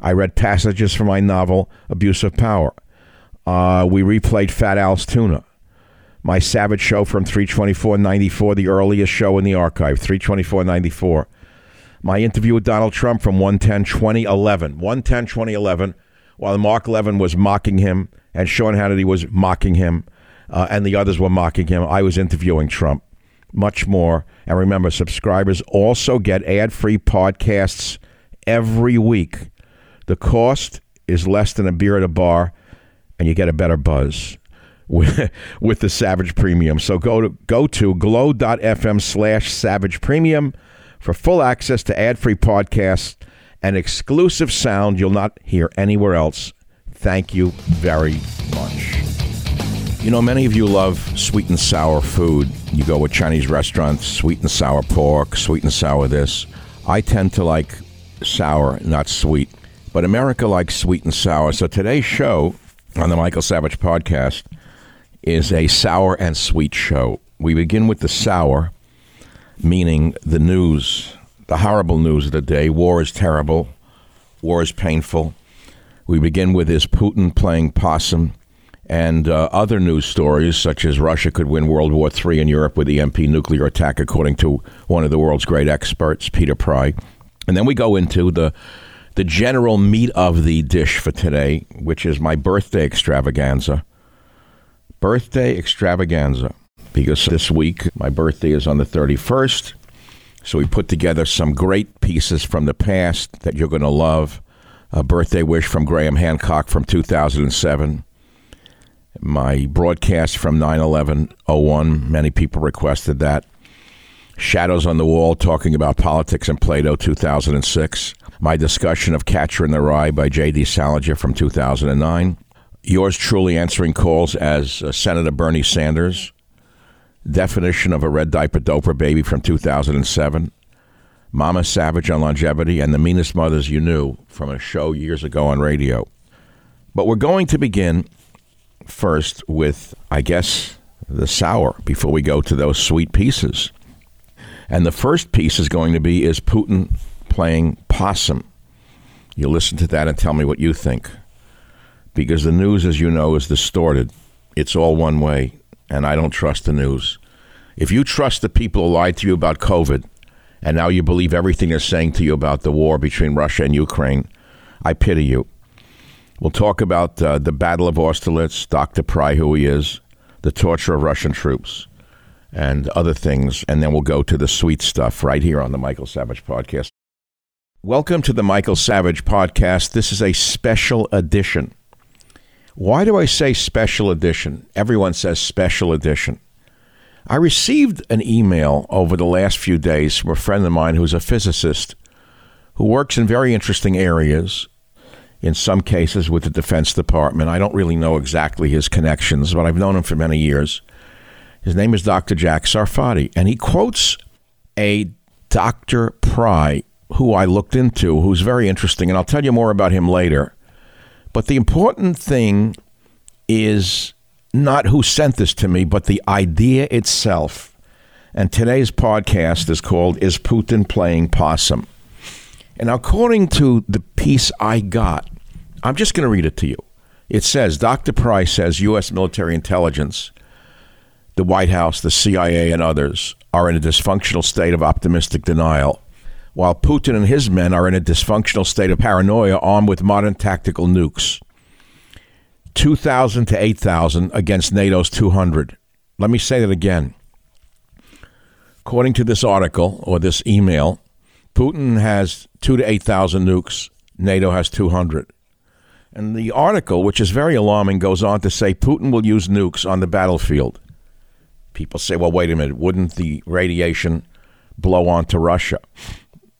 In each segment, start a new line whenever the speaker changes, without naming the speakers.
I read passages from my novel, Abuse of Power. Uh, we replayed Fat Al's Tuna. My Savage show from 324.94, the earliest show in the archive, 324.94. My interview with Donald Trump from 110.2011. 110.2011, while Mark Levin was mocking him and Sean Hannity was mocking him uh, and the others were mocking him, I was interviewing Trump. Much more. And remember, subscribers also get ad free podcasts every week. The cost is less than a beer at a bar, and you get a better buzz with, with the Savage Premium. So go to go to glow.fm slash savage premium for full access to ad free podcasts and exclusive sound you'll not hear anywhere else. Thank you very much. You know, many of you love sweet and sour food. You go with Chinese restaurants, sweet and sour pork, sweet and sour this. I tend to like sour, not sweet. But America likes sweet and sour. So today's show on the Michael Savage podcast is a sour and sweet show. We begin with the sour, meaning the news, the horrible news of the day. War is terrible. War is painful. We begin with is Putin playing possum and uh, other news stories, such as Russia could win World War III in Europe with the EMP nuclear attack, according to one of the world's great experts, Peter Pry. And then we go into the the general meat of the dish for today, which is my birthday extravaganza. Birthday extravaganza. Because this week, my birthday is on the 31st. So we put together some great pieces from the past that you're going to love. A birthday wish from Graham Hancock from 2007 my broadcast from 9 11 01. Many people requested that. Shadows on the Wall, talking about politics and Plato, 2006. My discussion of Catcher in the Rye by J.D. Salinger from 2009, yours truly answering calls as uh, Senator Bernie Sanders, definition of a red diaper doper baby from 2007, Mama Savage on longevity, and the meanest mothers you knew from a show years ago on radio. But we're going to begin first with, I guess, the sour before we go to those sweet pieces. And the first piece is going to be is Putin playing possum. You listen to that and tell me what you think. Because the news, as you know, is distorted. It's all one way, and I don't trust the news. If you trust the people who lied to you about COVID, and now you believe everything they're saying to you about the war between Russia and Ukraine, I pity you. We'll talk about uh, the Battle of Austerlitz, Dr. Pry, who he is, the torture of Russian troops, and other things, and then we'll go to the sweet stuff right here on the Michael Savage Podcast. Welcome to the Michael Savage Podcast. This is a special edition. Why do I say special edition? Everyone says special edition. I received an email over the last few days from a friend of mine who's a physicist who works in very interesting areas, in some cases with the Defense Department. I don't really know exactly his connections, but I've known him for many years. His name is Dr. Jack Sarfatti, and he quotes a Dr. Pry, who I looked into, who's very interesting, and I'll tell you more about him later. But the important thing is not who sent this to me, but the idea itself. And today's podcast is called Is Putin Playing Possum? And according to the piece I got, I'm just going to read it to you. It says Dr. Pry says U.S. military intelligence, the White House, the CIA, and others are in a dysfunctional state of optimistic denial, while Putin and his men are in a dysfunctional state of paranoia armed with modern tactical nukes. 2,000 to 8,000 against NATO's 200. Let me say that again. According to this article or this email, Putin has 2 to 8,000 nukes, NATO has 200. And the article, which is very alarming, goes on to say Putin will use nukes on the battlefield. People say, well, wait a minute, wouldn't the radiation blow onto Russia?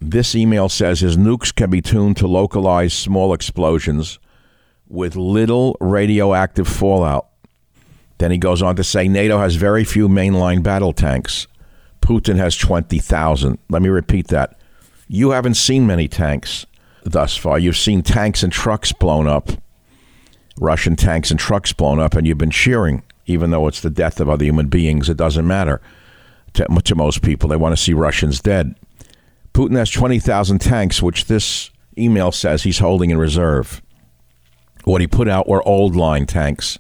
This email says his nukes can be tuned to localize small explosions with little radioactive fallout. Then he goes on to say NATO has very few mainline battle tanks. Putin has 20,000. Let me repeat that. You haven't seen many tanks thus far. You've seen tanks and trucks blown up, Russian tanks and trucks blown up, and you've been cheering, even though it's the death of other human beings. It doesn't matter to, to most people. They want to see Russians dead. Putin has 20,000 tanks, which this email says he's holding in reserve. What he put out were old line tanks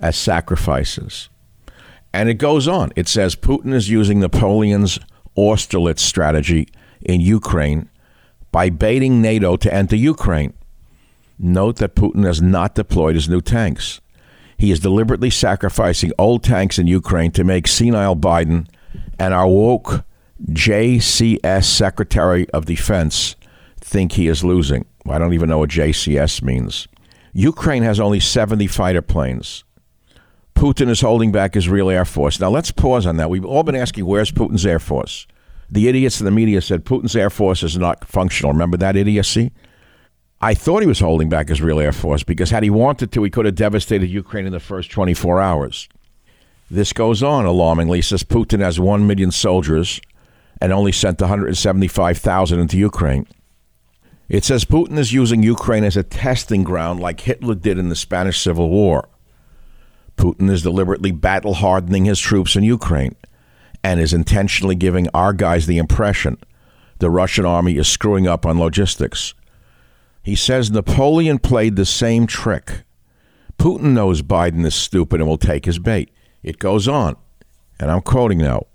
as sacrifices. And it goes on. It says Putin is using Napoleon's Austerlitz strategy in Ukraine by baiting NATO to enter Ukraine. Note that Putin has not deployed his new tanks. He is deliberately sacrificing old tanks in Ukraine to make senile Biden and our woke JCS Secretary of Defense think he is losing. I don't even know what JCS means. Ukraine has only 70 fighter planes. Putin is holding back his real Air Force. Now, let's pause on that. We've all been asking, where's Putin's Air Force? The idiots in the media said Putin's Air Force is not functional. Remember that idiocy? I thought he was holding back his real Air Force because had he wanted to, he could have devastated Ukraine in the first 24 hours. This goes on alarmingly. Says Putin has 1 million soldiers and only sent 175,000 into Ukraine. It says Putin is using Ukraine as a testing ground like Hitler did in the Spanish Civil War. Putin is deliberately battle hardening his troops in Ukraine and is intentionally giving our guys the impression the Russian army is screwing up on logistics. He says Napoleon played the same trick. Putin knows Biden is stupid and will take his bait. It goes on, and I'm quoting now.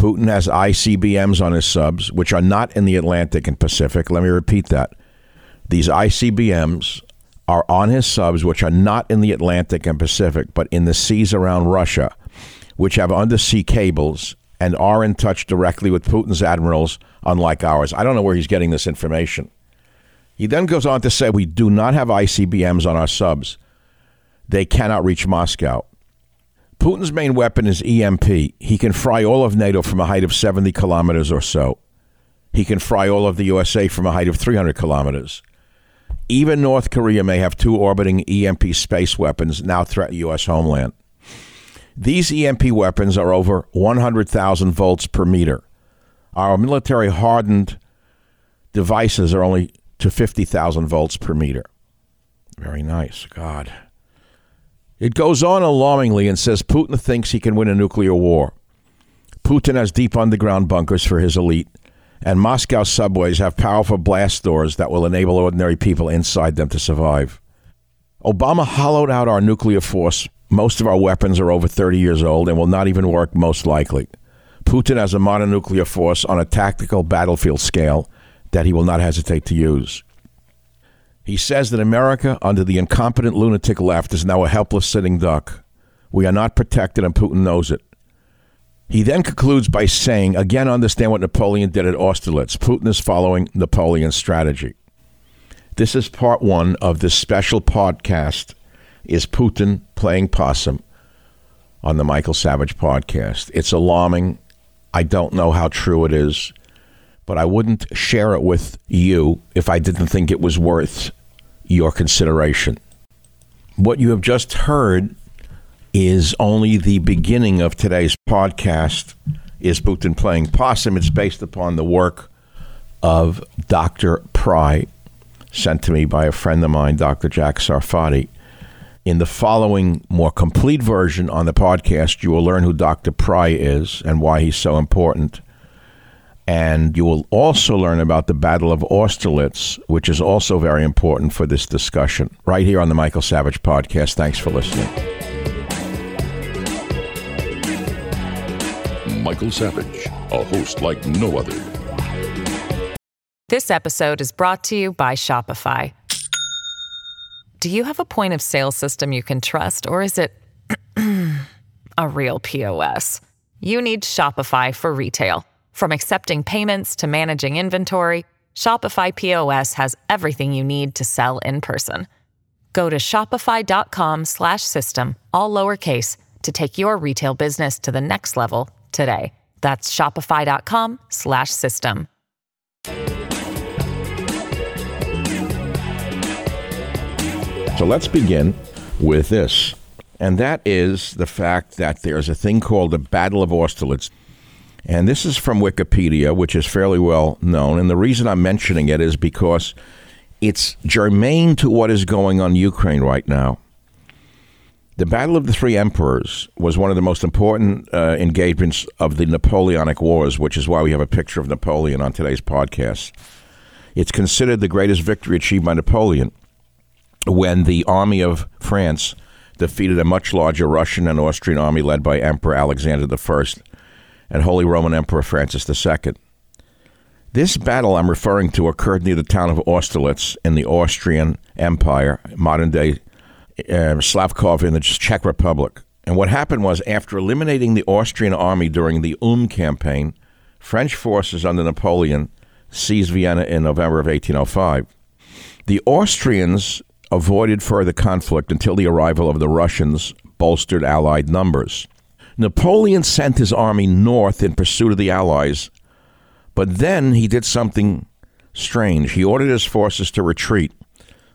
Putin has ICBMs on his subs, which are not in the Atlantic and Pacific. Let me repeat that. These ICBMs are on his subs, which are not in the Atlantic and Pacific, but in the seas around Russia, which have undersea cables and are in touch directly with Putin's admirals, unlike ours. I don't know where he's getting this information. He then goes on to say, We do not have ICBMs on our subs. They cannot reach Moscow. Putin's main weapon is EMP. He can fry all of NATO from a height of 70 kilometers or so. he can fry all of the USA from a height of 300 kilometers. Even North Korea may have two orbiting EMP space weapons now threaten U.S. homeland. These EMP weapons are over 100,000 volts per meter. Our military hardened devices are only to 50,000 volts per meter. Very nice. God. It goes on alarmingly and says Putin thinks he can win a nuclear war. Putin has deep underground bunkers for his elite, and Moscow subways have powerful blast doors that will enable ordinary people inside them to survive. Obama hollowed out our nuclear force. Most of our weapons are over 30 years old and will not even work, most likely. Putin has a modern nuclear force on a tactical battlefield scale that he will not hesitate to use. He says that America, under the incompetent lunatic left, is now a helpless sitting duck. We are not protected, and Putin knows it. He then concludes by saying, again, understand what Napoleon did at Austerlitz. Putin is following Napoleon's strategy. This is part one of this special podcast. Is Putin playing possum on the Michael Savage podcast? It's alarming. I don't know how true it is, but I wouldn't share it with you if I didn't think it was worth your consideration. What you have just heard is only the beginning of today's podcast. Is Putin playing possum? It's based upon the work of Dr. Pry, sent to me by a friend of mine, Dr. Jack Sarfatti. In the following more complete version on the podcast, you will learn who Dr. Pry is and why he's so important. And you will also learn about the Battle of Austerlitz, which is also very important for this discussion, right here on the Michael Savage podcast. Thanks for listening.
Michael Savage, a host like no other.
This episode is brought to you by Shopify. Do you have a point of sale system you can trust, or is it a real POS? You need Shopify for retail. From accepting payments to managing inventory, Shopify POS has everything you need to sell in person. Go to shopify.com/system all lowercase to take your retail business to the next level today. That's shopify.com/system.
So let's begin with this. And that is the fact that there's a thing called the Battle of Austerlitz. And this is from Wikipedia, which is fairly well known. And the reason I'm mentioning it is because it's germane to what is going on in Ukraine right now. The Battle of the Three Emperors was one of the most important uh, engagements of the Napoleonic Wars, which is why we have a picture of Napoleon on today's podcast. It's considered the greatest victory achieved by Napoleon when the army of France defeated a much larger Russian and Austrian army led by Emperor Alexander I and Holy Roman Emperor Francis II. This battle I'm referring to occurred near the town of Austerlitz in the Austrian Empire, modern day uh, Slavkov in the Czech Republic. And what happened was, after eliminating the Austrian army during the Ulm campaign, French forces under Napoleon seized Vienna in November of 1805. The Austrians avoided further conflict until the arrival of the Russians bolstered Allied numbers. Napoleon sent his army north in pursuit of the Allies, but then he did something strange. He ordered his forces to retreat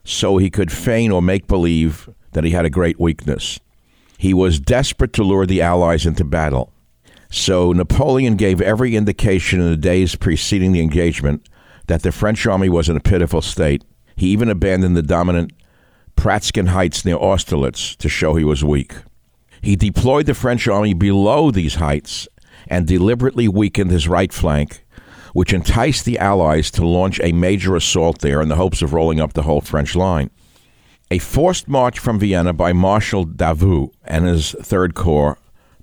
so he could feign or make believe that he had a great weakness. He was desperate to lure the Allies into battle. So Napoleon gave every indication in the days preceding the engagement that the French army was in a pitiful state. He even abandoned the dominant Pratzen Heights near Austerlitz to show he was weak. He deployed the French army below these heights and deliberately weakened his right flank, which enticed the Allies to launch a major assault there in the hopes of rolling up the whole French line. A forced march from Vienna by Marshal Davout and his Third Corps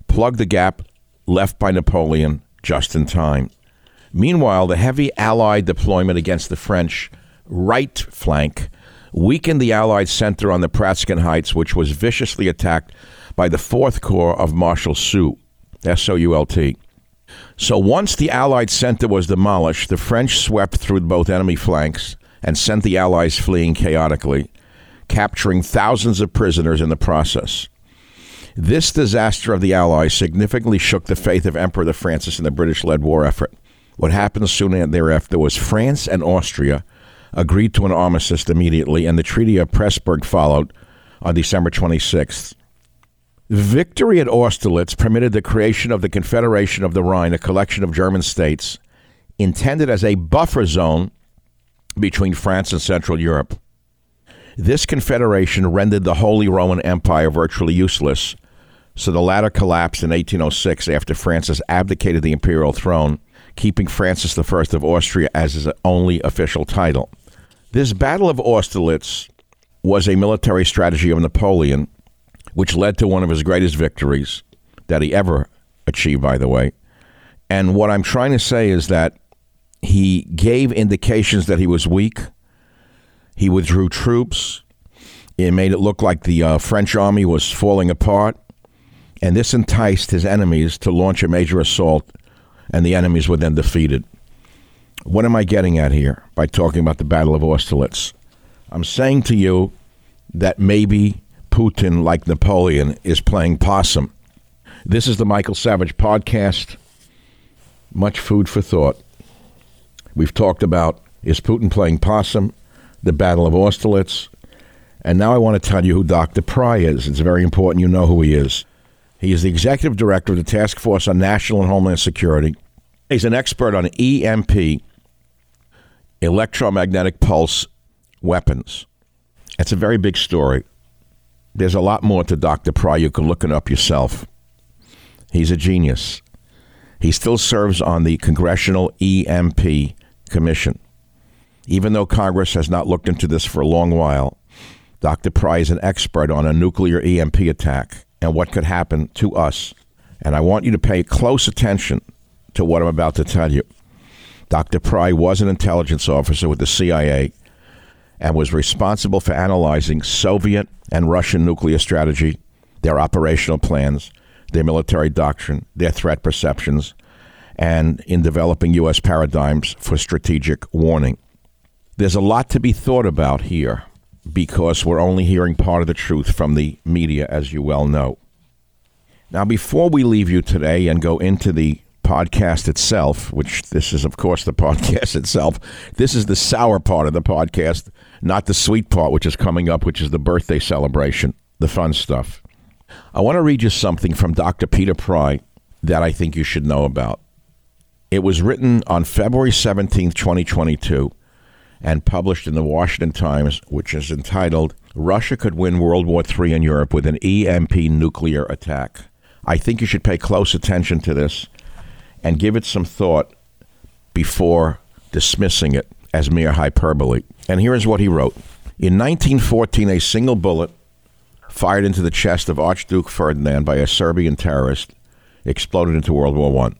plugged the gap left by Napoleon just in time. Meanwhile, the heavy Allied deployment against the French right flank weakened the Allied center on the Pratzen Heights, which was viciously attacked by the Fourth Corps of Marshal Soult, S O U L T. So once the Allied center was demolished, the French swept through both enemy flanks and sent the Allies fleeing chaotically, capturing thousands of prisoners in the process. This disaster of the Allies significantly shook the faith of Emperor Francis in the British led war effort. What happened soon thereafter was France and Austria agreed to an armistice immediately, and the Treaty of Pressburg followed on December 26th. Victory at Austerlitz permitted the creation of the Confederation of the Rhine, a collection of German states intended as a buffer zone between France and Central Europe. This confederation rendered the Holy Roman Empire virtually useless, so the latter collapsed in 1806 after Francis abdicated the imperial throne, keeping Francis I of Austria as his only official title. This Battle of Austerlitz was a military strategy of Napoleon which led to one of his greatest victories that he ever achieved, by the way. And what I'm trying to say is that he gave indications that he was weak. He withdrew troops. It made it look like the uh, French army was falling apart. And this enticed his enemies to launch a major assault, and the enemies were then defeated. What am I getting at here by talking about the Battle of Austerlitz? I'm saying to you that maybe Putin, like Napoleon, is playing possum. This is the Michael Savage podcast. Much food for thought. We've talked about is Putin playing possum, the Battle of Austerlitz, and now I want to tell you who Dr. Pry is. It's very important you know who he is. He is the executive director of the Task Force on National and Homeland Security. He's an expert on EMP, electromagnetic pulse weapons. It's a very big story. There's a lot more to Dr. Pry. You can look it up yourself. He's a genius. He still serves on the Congressional EMP Commission. Even though Congress has not looked into this for a long while, Dr. Pry is an expert on a nuclear EMP attack and what could happen to us. And I want you to pay close attention to what I'm about to tell you. Dr. Pry was an intelligence officer with the CIA and was responsible for analyzing Soviet and Russian nuclear strategy, their operational plans, their military doctrine, their threat perceptions, and in developing U.S. paradigms for strategic warning. There's a lot to be thought about here because we're only hearing part of the truth from the media, as you well know. Now, before we leave you today and go into the podcast itself, which this is, of course, the podcast itself, this is the sour part of the podcast not the sweet part, which is coming up, which is the birthday celebration, the fun stuff. I want to read you something from Dr. Peter Pry that I think you should know about. It was written on February 17th, 2022, and published in the Washington Times, which is entitled Russia Could Win World War III in Europe with an EMP Nuclear Attack. I think you should pay close attention to this and give it some thought before dismissing it as mere hyperbole. And here is what he wrote In 1914, a single bullet fired into the chest of Archduke Ferdinand by a Serbian terrorist exploded into World War I.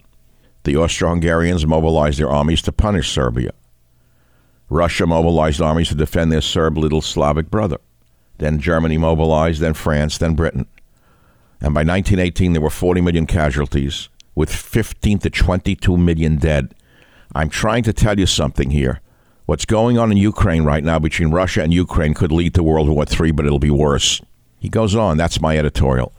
The Austro Hungarians mobilized their armies to punish Serbia. Russia mobilized armies to defend their Serb little Slavic brother. Then Germany mobilized, then France, then Britain. And by 1918, there were 40 million casualties, with 15 to 22 million dead. I'm trying to tell you something here. What's going on in Ukraine right now between Russia and Ukraine could lead to World War III, but it'll be worse. He goes on. That's my editorial.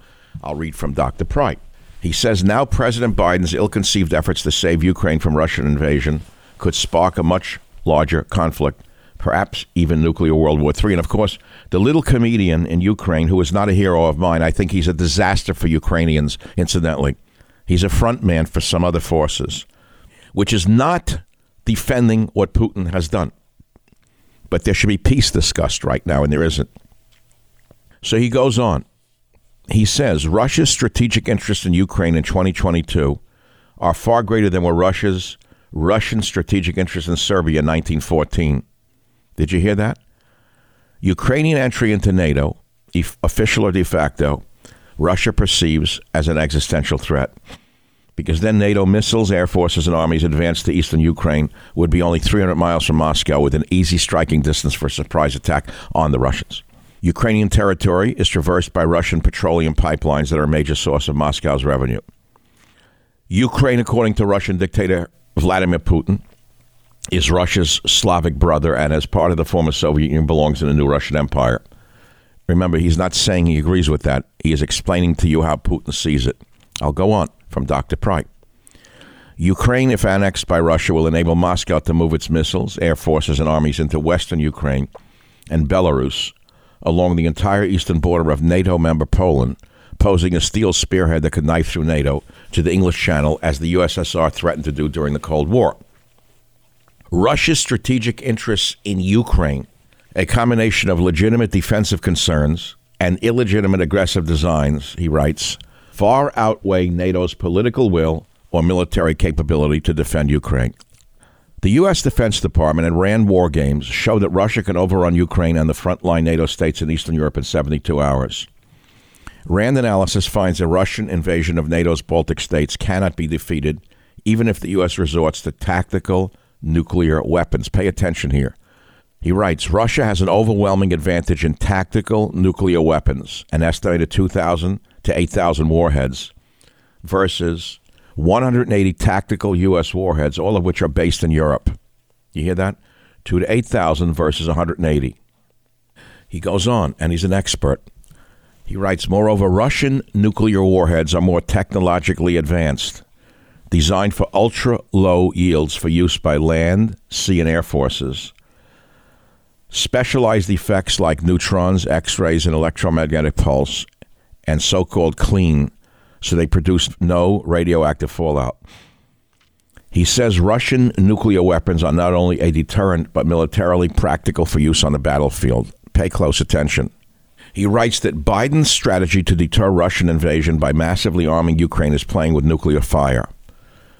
I'll read from Dr. Pry. He says now President Biden's ill conceived efforts to save Ukraine from Russian invasion could spark a much larger conflict, perhaps even nuclear World War III. And of course, the little comedian in Ukraine, who is not a hero of mine, I think he's a disaster for Ukrainians, incidentally. He's a front man for some other forces, which is not defending what Putin has done. But there should be peace discussed right now, and there isn't. So he goes on. He says Russia's strategic interests in Ukraine in 2022 are far greater than were Russia's Russian strategic interests in Serbia in 1914. Did you hear that? Ukrainian entry into NATO, official or de facto, Russia perceives as an existential threat because then NATO missiles, air forces, and armies advanced to eastern Ukraine would be only 300 miles from Moscow with an easy striking distance for a surprise attack on the Russians. Ukrainian territory is traversed by Russian petroleum pipelines that are a major source of Moscow's revenue. Ukraine, according to Russian dictator Vladimir Putin, is Russia's Slavic brother and, as part of the former Soviet Union, belongs in the new Russian Empire. Remember, he's not saying he agrees with that. He is explaining to you how Putin sees it. I'll go on from Dr. Pry. Ukraine, if annexed by Russia, will enable Moscow to move its missiles, air forces, and armies into western Ukraine and Belarus along the entire eastern border of NATO member Poland, posing a steel spearhead that could knife through NATO to the English Channel as the USSR threatened to do during the Cold War. Russia's strategic interests in Ukraine, a combination of legitimate defensive concerns and illegitimate aggressive designs, he writes, far outweigh NATO's political will or military capability to defend Ukraine. The U.S. Defense Department and RAND war games show that Russia can overrun Ukraine and the frontline NATO states in Eastern Europe in 72 hours. RAND analysis finds a Russian invasion of NATO's Baltic states cannot be defeated, even if the U.S. resorts to tactical nuclear weapons. Pay attention here. He writes Russia has an overwhelming advantage in tactical nuclear weapons, an estimated 2,000 to 8,000 warheads, versus 180 tactical U.S. warheads, all of which are based in Europe. You hear that? Two to 8,000 versus 180. He goes on, and he's an expert. He writes, moreover, Russian nuclear warheads are more technologically advanced, designed for ultra low yields for use by land, sea, and air forces. Specialized effects like neutrons, X rays, and electromagnetic pulse, and so called clean so they produced no radioactive fallout. He says Russian nuclear weapons are not only a deterrent, but militarily practical for use on the battlefield. Pay close attention. He writes that Biden's strategy to deter Russian invasion by massively arming Ukraine is playing with nuclear fire.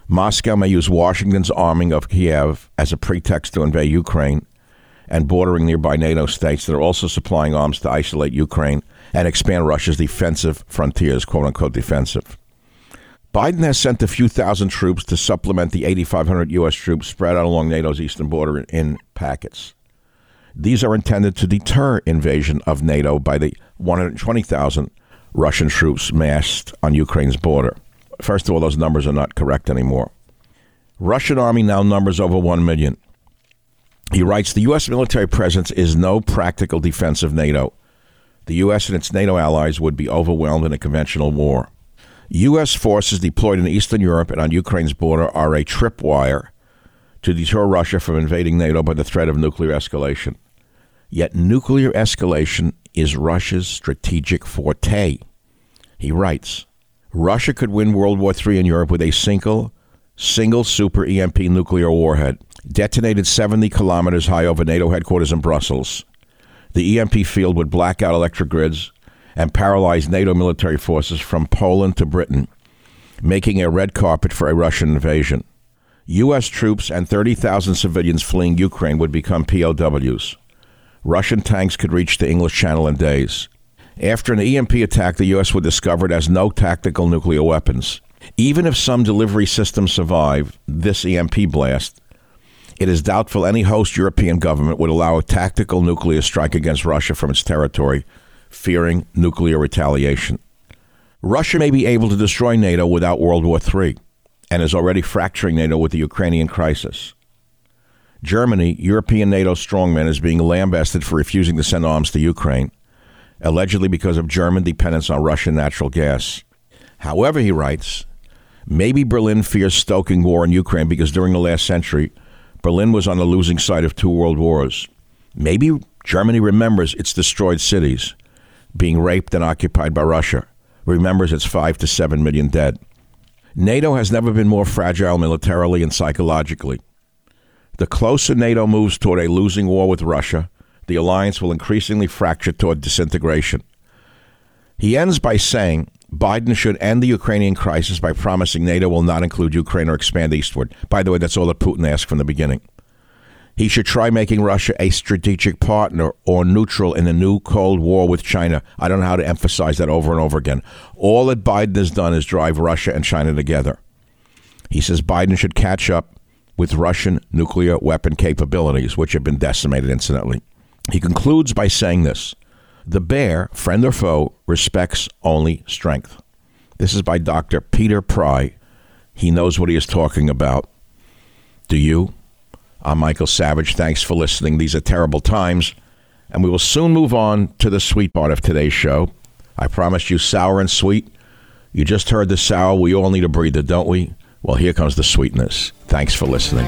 Moscow may use Washington's arming of Kiev as a pretext to invade Ukraine and bordering nearby NATO states that are also supplying arms to isolate Ukraine and expand Russia's defensive frontiers, quote unquote defensive. Biden has sent a few thousand troops to supplement the 8,500 U.S. troops spread out along NATO's eastern border in packets. These are intended to deter invasion of NATO by the 120,000 Russian troops massed on Ukraine's border. First of all, those numbers are not correct anymore. Russian army now numbers over 1 million. He writes The U.S. military presence is no practical defense of NATO. The U.S. and its NATO allies would be overwhelmed in a conventional war. U.S. forces deployed in Eastern Europe and on Ukraine's border are a tripwire to deter Russia from invading NATO by the threat of nuclear escalation. Yet nuclear escalation is Russia's strategic forte. He writes Russia could win World War III in Europe with a single, single super EMP nuclear warhead detonated 70 kilometers high over NATO headquarters in Brussels. The EMP field would black out electric grids and paralyze NATO military forces from Poland to Britain, making a red carpet for a Russian invasion. U.S. troops and 30,000 civilians fleeing Ukraine would become POWs. Russian tanks could reach the English Channel in days. After an EMP attack, the U.S. would discover it has no tactical nuclear weapons. Even if some delivery systems survive this EMP blast, it is doubtful any host European government would allow a tactical nuclear strike against Russia from its territory, fearing nuclear retaliation. Russia may be able to destroy NATO without World War III and is already fracturing NATO with the Ukrainian crisis. Germany, European NATO strongman, is being lambasted for refusing to send arms to Ukraine, allegedly because of German dependence on Russian natural gas. However, he writes, maybe Berlin fears stoking war in Ukraine because during the last century, Berlin was on the losing side of two world wars. Maybe Germany remembers its destroyed cities being raped and occupied by Russia, remembers its five to seven million dead. NATO has never been more fragile militarily and psychologically. The closer NATO moves toward a losing war with Russia, the alliance will increasingly fracture toward disintegration. He ends by saying Biden should end the Ukrainian crisis by promising NATO will not include Ukraine or expand eastward. By the way, that's all that Putin asked from the beginning. He should try making Russia a strategic partner or neutral in the new Cold War with China. I don't know how to emphasize that over and over again. All that Biden has done is drive Russia and China together. He says Biden should catch up with Russian nuclear weapon capabilities, which have been decimated, incidentally. He concludes by saying this the bear, friend or foe, respects only strength. This is by Dr. Peter Pry. He knows what he is talking about. Do you? I'm Michael Savage. Thanks for listening. These are terrible times, and we will soon move on to the sweet part of today's show. I promised you sour and sweet. You just heard the sour. We all need a breather, don't we? Well, here comes the sweetness. Thanks for listening.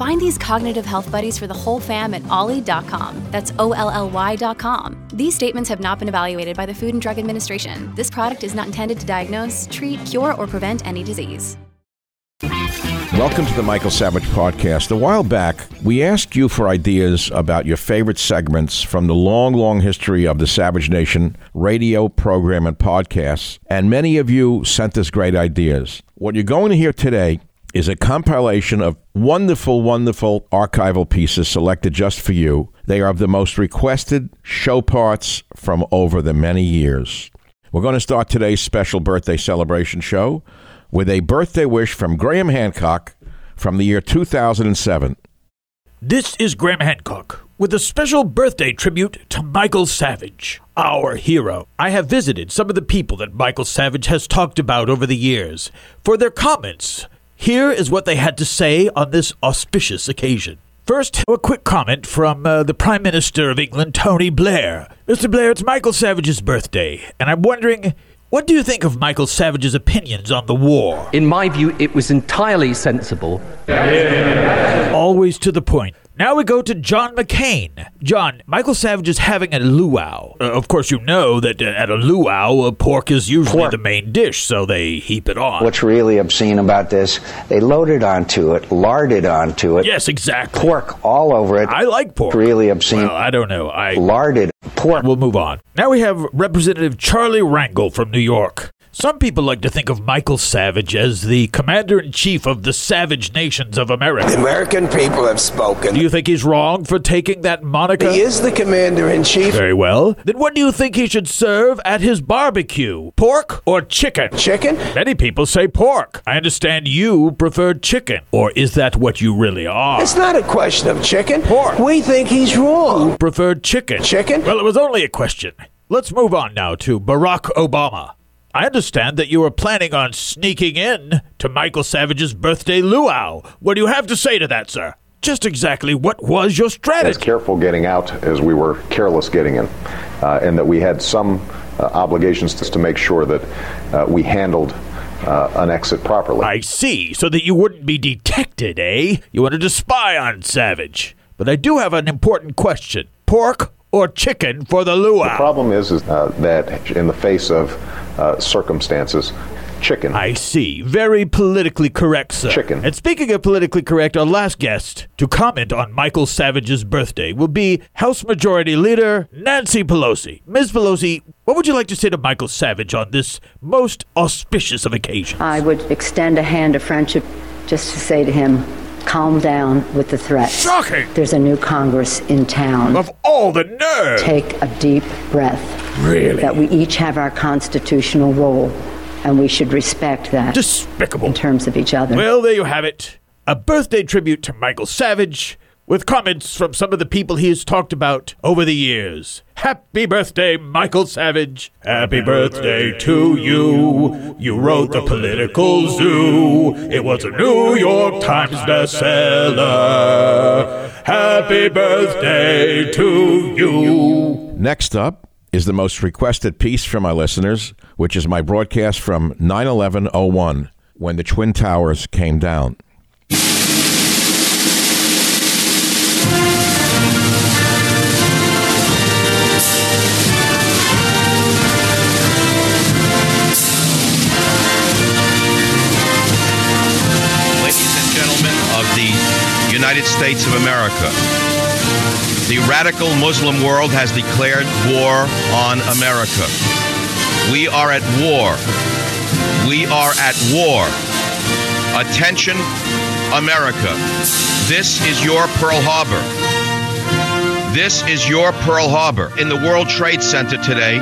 Find these cognitive health buddies for the whole fam at olly.com. That's O L L Y.com. These statements have not been evaluated by the Food and Drug Administration. This product is not intended to diagnose, treat, cure, or prevent any disease.
Welcome to the Michael Savage Podcast. A while back, we asked you for ideas about your favorite segments from the long, long history of the Savage Nation radio program and podcasts, and many of you sent us great ideas. What you're going to hear today is a compilation of wonderful, wonderful archival pieces selected just for you. They are of the most requested show parts from over the many years. We're going to start today's special birthday celebration show with a birthday wish from Graham Hancock from the year 2007.
This is Graham Hancock with a special birthday tribute to Michael Savage, our hero. I have visited some of the people that Michael Savage has talked about over the years for their comments. Here is what they had to say on this auspicious occasion. First, a quick comment from uh, the Prime Minister of England, Tony Blair. Mr. Blair, it's Michael Savage's birthday, and I'm wondering what do you think of Michael Savage's opinions on the war?
In my view, it was entirely sensible.
Always to the point. Now we go to John McCain. John, Michael Savage is having a luau. Uh, of course, you know that uh, at a luau, uh, pork is usually
Pork.
the main dish, so they heap it on.
What's really obscene about this, they loaded onto it, larded onto it,
yes, exactly.
pork all over it.
I like pork.
Really obscene.
Well, I don't know. I
larded pork.
We'll move on. Now we have Representative Charlie Rangel from New York. Some people like to think of Michael Savage as the commander in chief of the savage nations of America.
The American people have spoken.
Do you think he's wrong for taking that moniker?
he is the commander in chief.
Very well. Then what do you think he should serve at his barbecue? Pork or chicken?
Chicken?
Many people say pork. I understand you prefer chicken. Or is that what you really are?
It's not a question of chicken.
Pork.
We think he's wrong.
preferred chicken.
Chicken?
Well, it was only a question. Let's move on now to Barack Obama. I understand that you were planning on sneaking in to Michael Savage's birthday luau. What do you have to say to that, sir? Just exactly what was your strategy?
as careful getting out as we were careless getting in, uh, and that we had some uh, obligations to, to make sure that uh, we handled uh, an exit properly.
I see, so that you wouldn't be detected, eh? You wanted to spy on Savage. But I do have an important question. Pork or chicken for the luau?
the problem is, is uh, that in the face of uh, circumstances, chicken.
I see. Very politically correct, sir.
Chicken.
And speaking of politically correct, our last guest to comment on Michael Savage's birthday will be House Majority Leader Nancy Pelosi. Ms. Pelosi, what would you like to say to Michael Savage on this most auspicious of occasions?
I would extend a hand of friendship just to say to him, calm down with the threats.
Shocking!
There's a new Congress in town.
Of all the nerve!
Take a deep breath.
Really?
That we each have our constitutional role, and we should respect that
Despicable.
in terms of each other.
Well, there you have it. A birthday tribute to Michael Savage with comments from some of the people he has talked about over the years. Happy birthday, Michael Savage. Happy birthday to you. You wrote the political zoo. It was a New York Times bestseller. Happy birthday to you.
Next up is the most requested piece from my listeners, which is my broadcast from 9 11 01 when the Twin Towers came down.
United States of America, the radical Muslim world has declared war on America. We are at war. We are at war. Attention, America. This is your Pearl Harbor. This is your Pearl Harbor. In the World Trade Center today,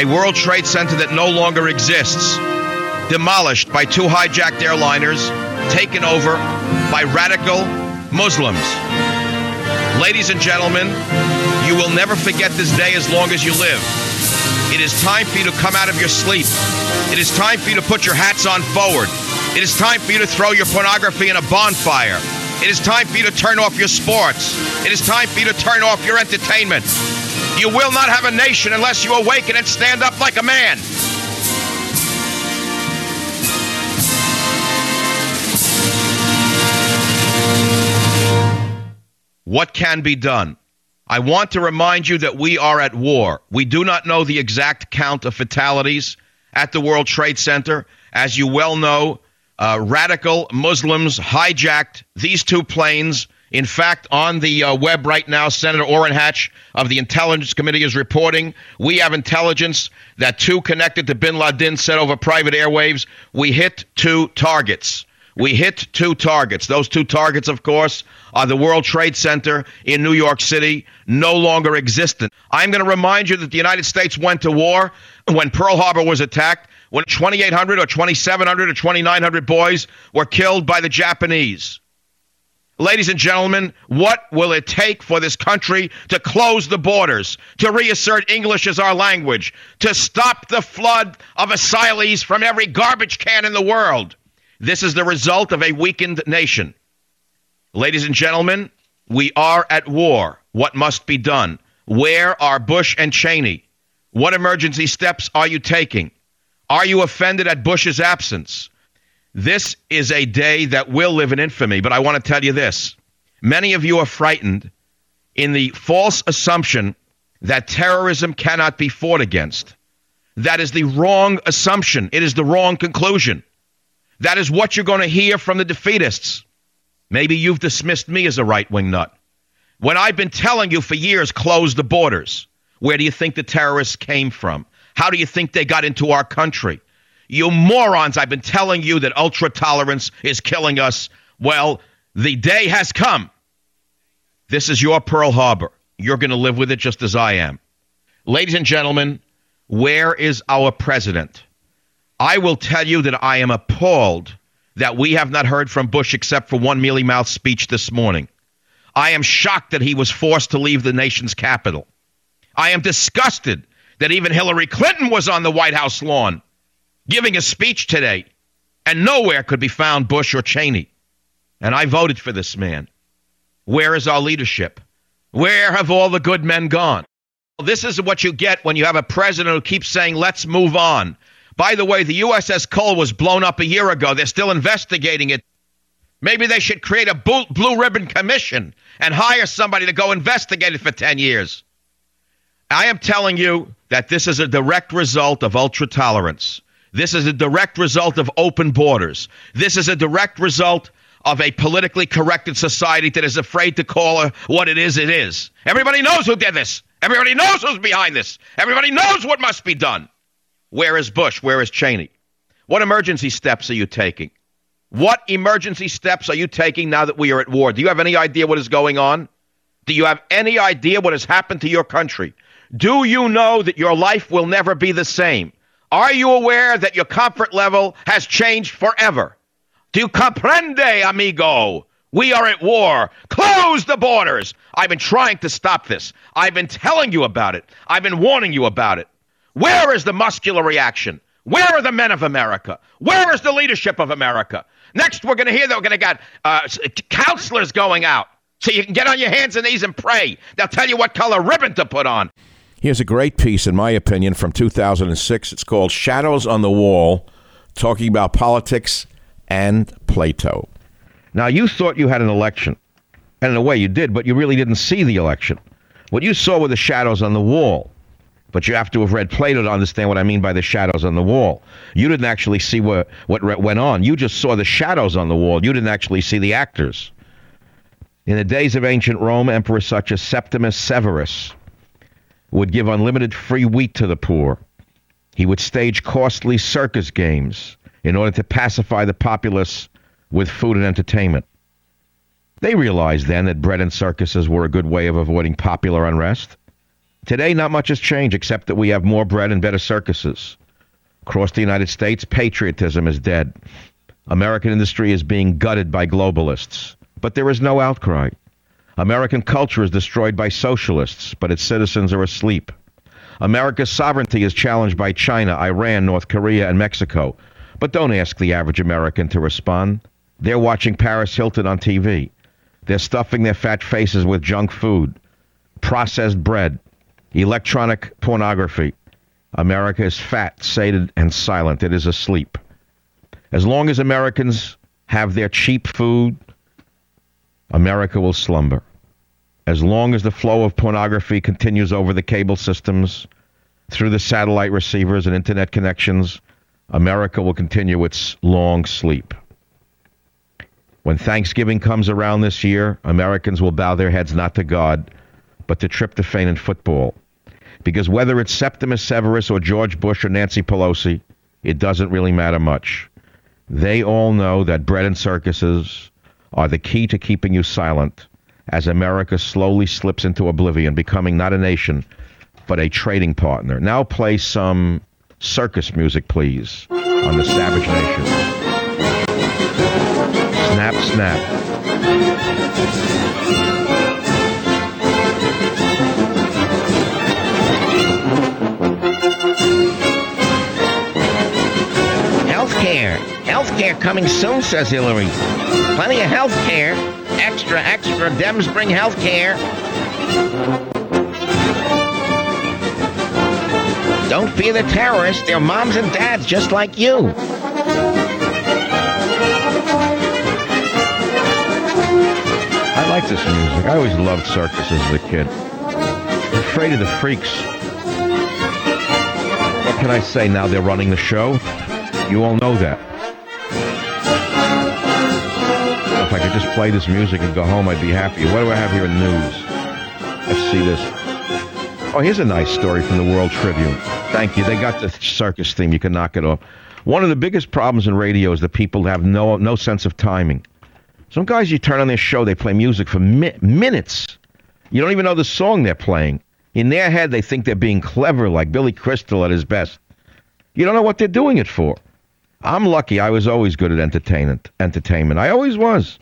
a World Trade Center that no longer exists, demolished by two hijacked airliners, taken over by radical Muslims.
Ladies and gentlemen, you will never forget this day as long as you live. It is time for you to come out of your sleep. It is time for you to put your hats on forward. It is time for you to throw your pornography in a bonfire. It is time for you to turn off your sports. It is time for you to turn off your entertainment. You will not have a nation unless you awaken and stand up like a man. What can be done? I want to remind you that we are at war. We do not know the exact count of fatalities at the World Trade Center. As you well know, uh, radical Muslims hijacked these two planes. In fact, on the uh, web right now, Senator Orrin Hatch of the Intelligence Committee is reporting we have intelligence that two connected to bin Laden said over private airwaves, we hit two targets. We hit two targets. Those two targets, of course, are the World Trade Center in New York City, no longer existent. I'm going to remind you that the United States went to war when Pearl Harbor was attacked, when 2,800 or 2,700 or 2,900 boys were killed by the Japanese. Ladies and gentlemen, what will it take for this country to close the borders, to reassert English as our language, to stop the flood of asylees from every garbage can in the world? This is the result of a weakened nation. Ladies and gentlemen, we are at war. What must be done? Where are Bush and Cheney? What emergency steps are you taking? Are you offended at Bush's absence? This is a day that will live in infamy, but I want to tell you this. Many of you are frightened in the false assumption that terrorism cannot be fought against. That is the wrong assumption. It is the wrong conclusion. That is what you're going to hear from the defeatists. Maybe you've dismissed me as a right wing nut. When I've been telling you for years, close the borders. Where do you think the terrorists came from? How do you think they got into our country? You morons, I've been telling you that ultra tolerance is killing us. Well, the day has come. This is your Pearl Harbor. You're going to live with it just as I am. Ladies and gentlemen, where is our president? I will tell you that I am appalled that we have not heard from Bush except for one mealy mouthed speech this morning. I am shocked that he was forced to leave the nation's capital. I am disgusted that even Hillary Clinton was on the White House lawn giving a speech today, and nowhere could be found Bush or Cheney. And I voted for this man. Where is our leadership? Where have all the good men gone? This is what you get when you have a president who keeps saying, let's move on. By the way, the USS Cole was blown up a year ago. They're still investigating it. Maybe they should create a blue ribbon commission and hire somebody to go investigate it for 10 years. I am telling you that this is a direct result of ultra tolerance. This is a direct result of open borders. This is a direct result of a politically corrected society that is afraid to call what it is, it is. Everybody knows who did this. Everybody knows who's behind this. Everybody knows what must be done. Where is Bush? Where is Cheney? What emergency steps are you taking? What emergency steps are you taking now that we are at war? Do you have any idea what is going on? Do you have any idea what has happened to your country? Do you know that your life will never be the same? Are you aware that your comfort level has changed forever? Do you comprende, amigo? We are at war. Close the borders. I've been trying to stop this. I've been telling you about it. I've been warning you about it. Where is the muscular reaction? Where are the men of America? Where is the leadership of America? Next, we're going to hear that we're going to get uh, counselors going out so you can get on your hands and knees and pray. They'll tell you what color ribbon to put on.
Here's a great piece, in my opinion, from 2006. It's called Shadows on the Wall, talking about politics and Plato.
Now, you thought you had an election, and in a way you did, but you really didn't see the election. What you saw were the shadows on the wall. But you have to have read Plato to understand what I mean by the shadows on the wall. You didn't actually see what, what went on. You just saw the shadows on the wall. You didn't actually see the actors. In the days of ancient Rome, emperors such as Septimus Severus would give unlimited free wheat to the poor. He would stage costly circus games in order to pacify the populace with food and entertainment. They realized then that bread and circuses were a good way of avoiding popular unrest. Today, not much has changed except that we have more bread and better circuses. Across the United States, patriotism is dead. American industry is being gutted by globalists. But there is no outcry. American culture is destroyed by socialists, but its citizens are asleep. America's sovereignty is challenged by China, Iran, North Korea, and Mexico. But don't ask the average American to respond. They're watching Paris Hilton on TV. They're stuffing their fat faces with junk food, processed bread, electronic pornography. America is fat, sated, and silent. It is asleep. As long as Americans have their cheap food, America will slumber. As long as the flow of pornography continues over the cable systems, through the satellite receivers and internet connections, America will continue its long sleep. When Thanksgiving comes around this year, Americans will bow their heads not to God, but to tryptophan and football. Because whether it's Septimus Severus or George Bush or Nancy Pelosi, it doesn't really matter much. They all know that bread and circuses are the key to keeping you silent as America slowly slips into oblivion, becoming not a nation, but a trading partner. Now play some circus music, please, on the Savage Nation. Snap, snap.
Healthcare coming soon, says Hillary. Plenty of health care. Extra, extra. Dems bring health care. Don't fear the terrorists. They're moms and dads just like you.
I like this music. I always loved circuses as a kid. Afraid of the freaks. What can I say now they're running the show? You all know that. I could just play this music and go home, I'd be happy. What do I have here in news? Let's see this. Oh, here's a nice story from the World Tribune. Thank you. They got the circus theme. You can knock it off. One of the biggest problems in radio is that people have no no sense of timing. Some guys, you turn on their show, they play music for mi- minutes. You don't even know the song they're playing. In their head, they think they're being clever, like Billy Crystal at his best. You don't know what they're doing it for. I'm lucky. I was always good at entertainment. Entertainment. I always was.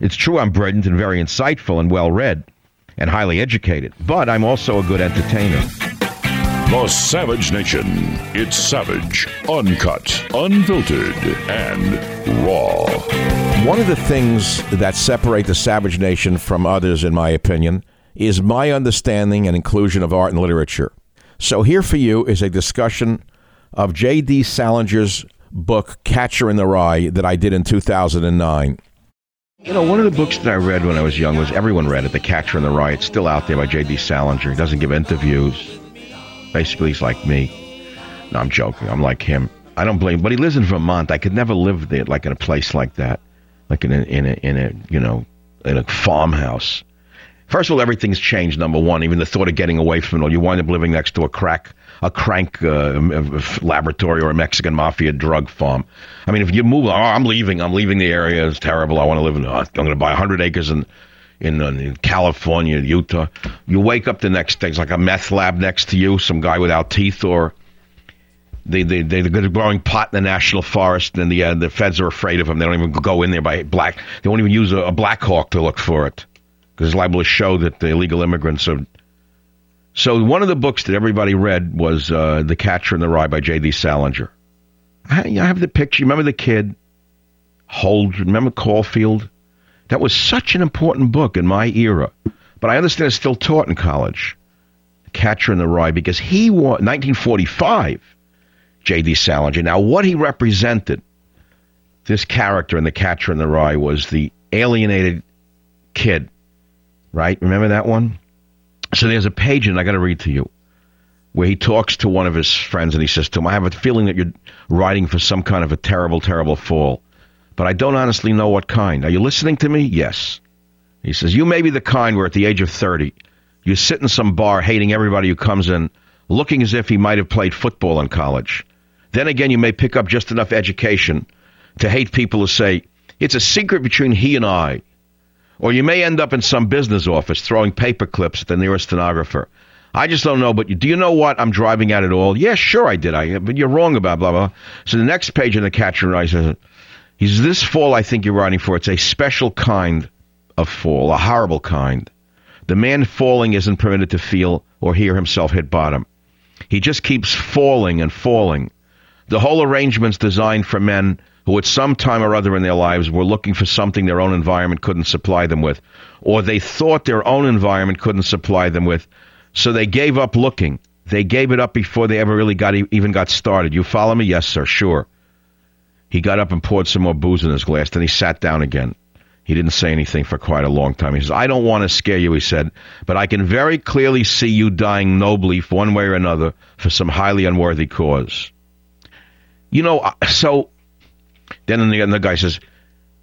It's true. I'm brilliant and very insightful and well read, and highly educated. But I'm also a good entertainer.
The Savage Nation. It's savage, uncut, unfiltered, and raw.
One of the things that separate the Savage Nation from others, in my opinion, is my understanding and inclusion of art and literature. So here for you is a discussion of J.D. Salinger's book Catcher in the Rye that I did in 2009. You know, one of the books that I read when I was young was everyone read it, The Catcher in the Rye. It's still out there by J.D. Salinger. He doesn't give interviews. Basically, he's like me. No, I'm joking. I'm like him. I don't blame. But he lives in Vermont. I could never live there, like in a place like that, like in a in a in a you know in a farmhouse. First of all, everything's changed. Number one, even the thought of getting away from it all. You wind up living next to a crack, a crank uh, laboratory or a Mexican mafia drug farm. I mean, if you move, oh, I'm leaving. I'm leaving the area. It's terrible. I want to live in. Uh, I'm going to buy 100 acres in in, uh, in California, Utah. You wake up the next day, it's like a meth lab next to you, some guy without teeth, or they, they, they're growing pot in the national forest, and the, uh, the feds are afraid of them. They don't even go in there by black. They won't even use a, a Black Hawk to look for it because it's liable to show that the illegal immigrants are. So one of the books that everybody read was uh, The Catcher in the Rye by J.D. Salinger. I, have the picture. Remember the kid? Hold. Remember Caulfield? That was such an important book in my era. But I understand it's still taught in college. Catcher in the Rye, because he was 1945, J.D. Salinger. Now, what he represented, this character in The Catcher in the Rye, was the alienated kid, right? Remember that one? So there's a page, and I got to read to you, where he talks to one of his friends, and he says to him, I have a feeling that you're riding for some kind of a terrible, terrible fall but I don't honestly know what kind. Are you listening to me? Yes. He says, You may be the kind where at the age of 30, you sit in some bar hating everybody who comes in, looking as if he might have played football in college. Then again, you may pick up just enough education to hate people who say, It's a secret between he and I. Or you may end up in some business office throwing paper clips at the nearest stenographer. I just don't know, but do you know what I'm driving at at all? Yeah, sure I did. I, but you're wrong about blah, blah. So the next page in the catcher and I says, says, This fall, I think you're writing for, it's a special kind of fall, a horrible kind. The man falling isn't permitted to feel or hear himself hit bottom. He just keeps falling and falling. The whole arrangement's designed for men who at some time or other in their lives were looking for something their own environment couldn't supply them with, or they thought their own environment couldn't supply them with, so they gave up looking. They gave it up before they ever really got even got started. You follow me? Yes, sir. Sure. He got up and poured some more booze in his glass. Then he sat down again. He didn't say anything for quite a long time. He says, I don't want to scare you, he said, but I can very clearly see you dying nobly, one way or another, for some highly unworthy cause. You know, so then the, the guy says,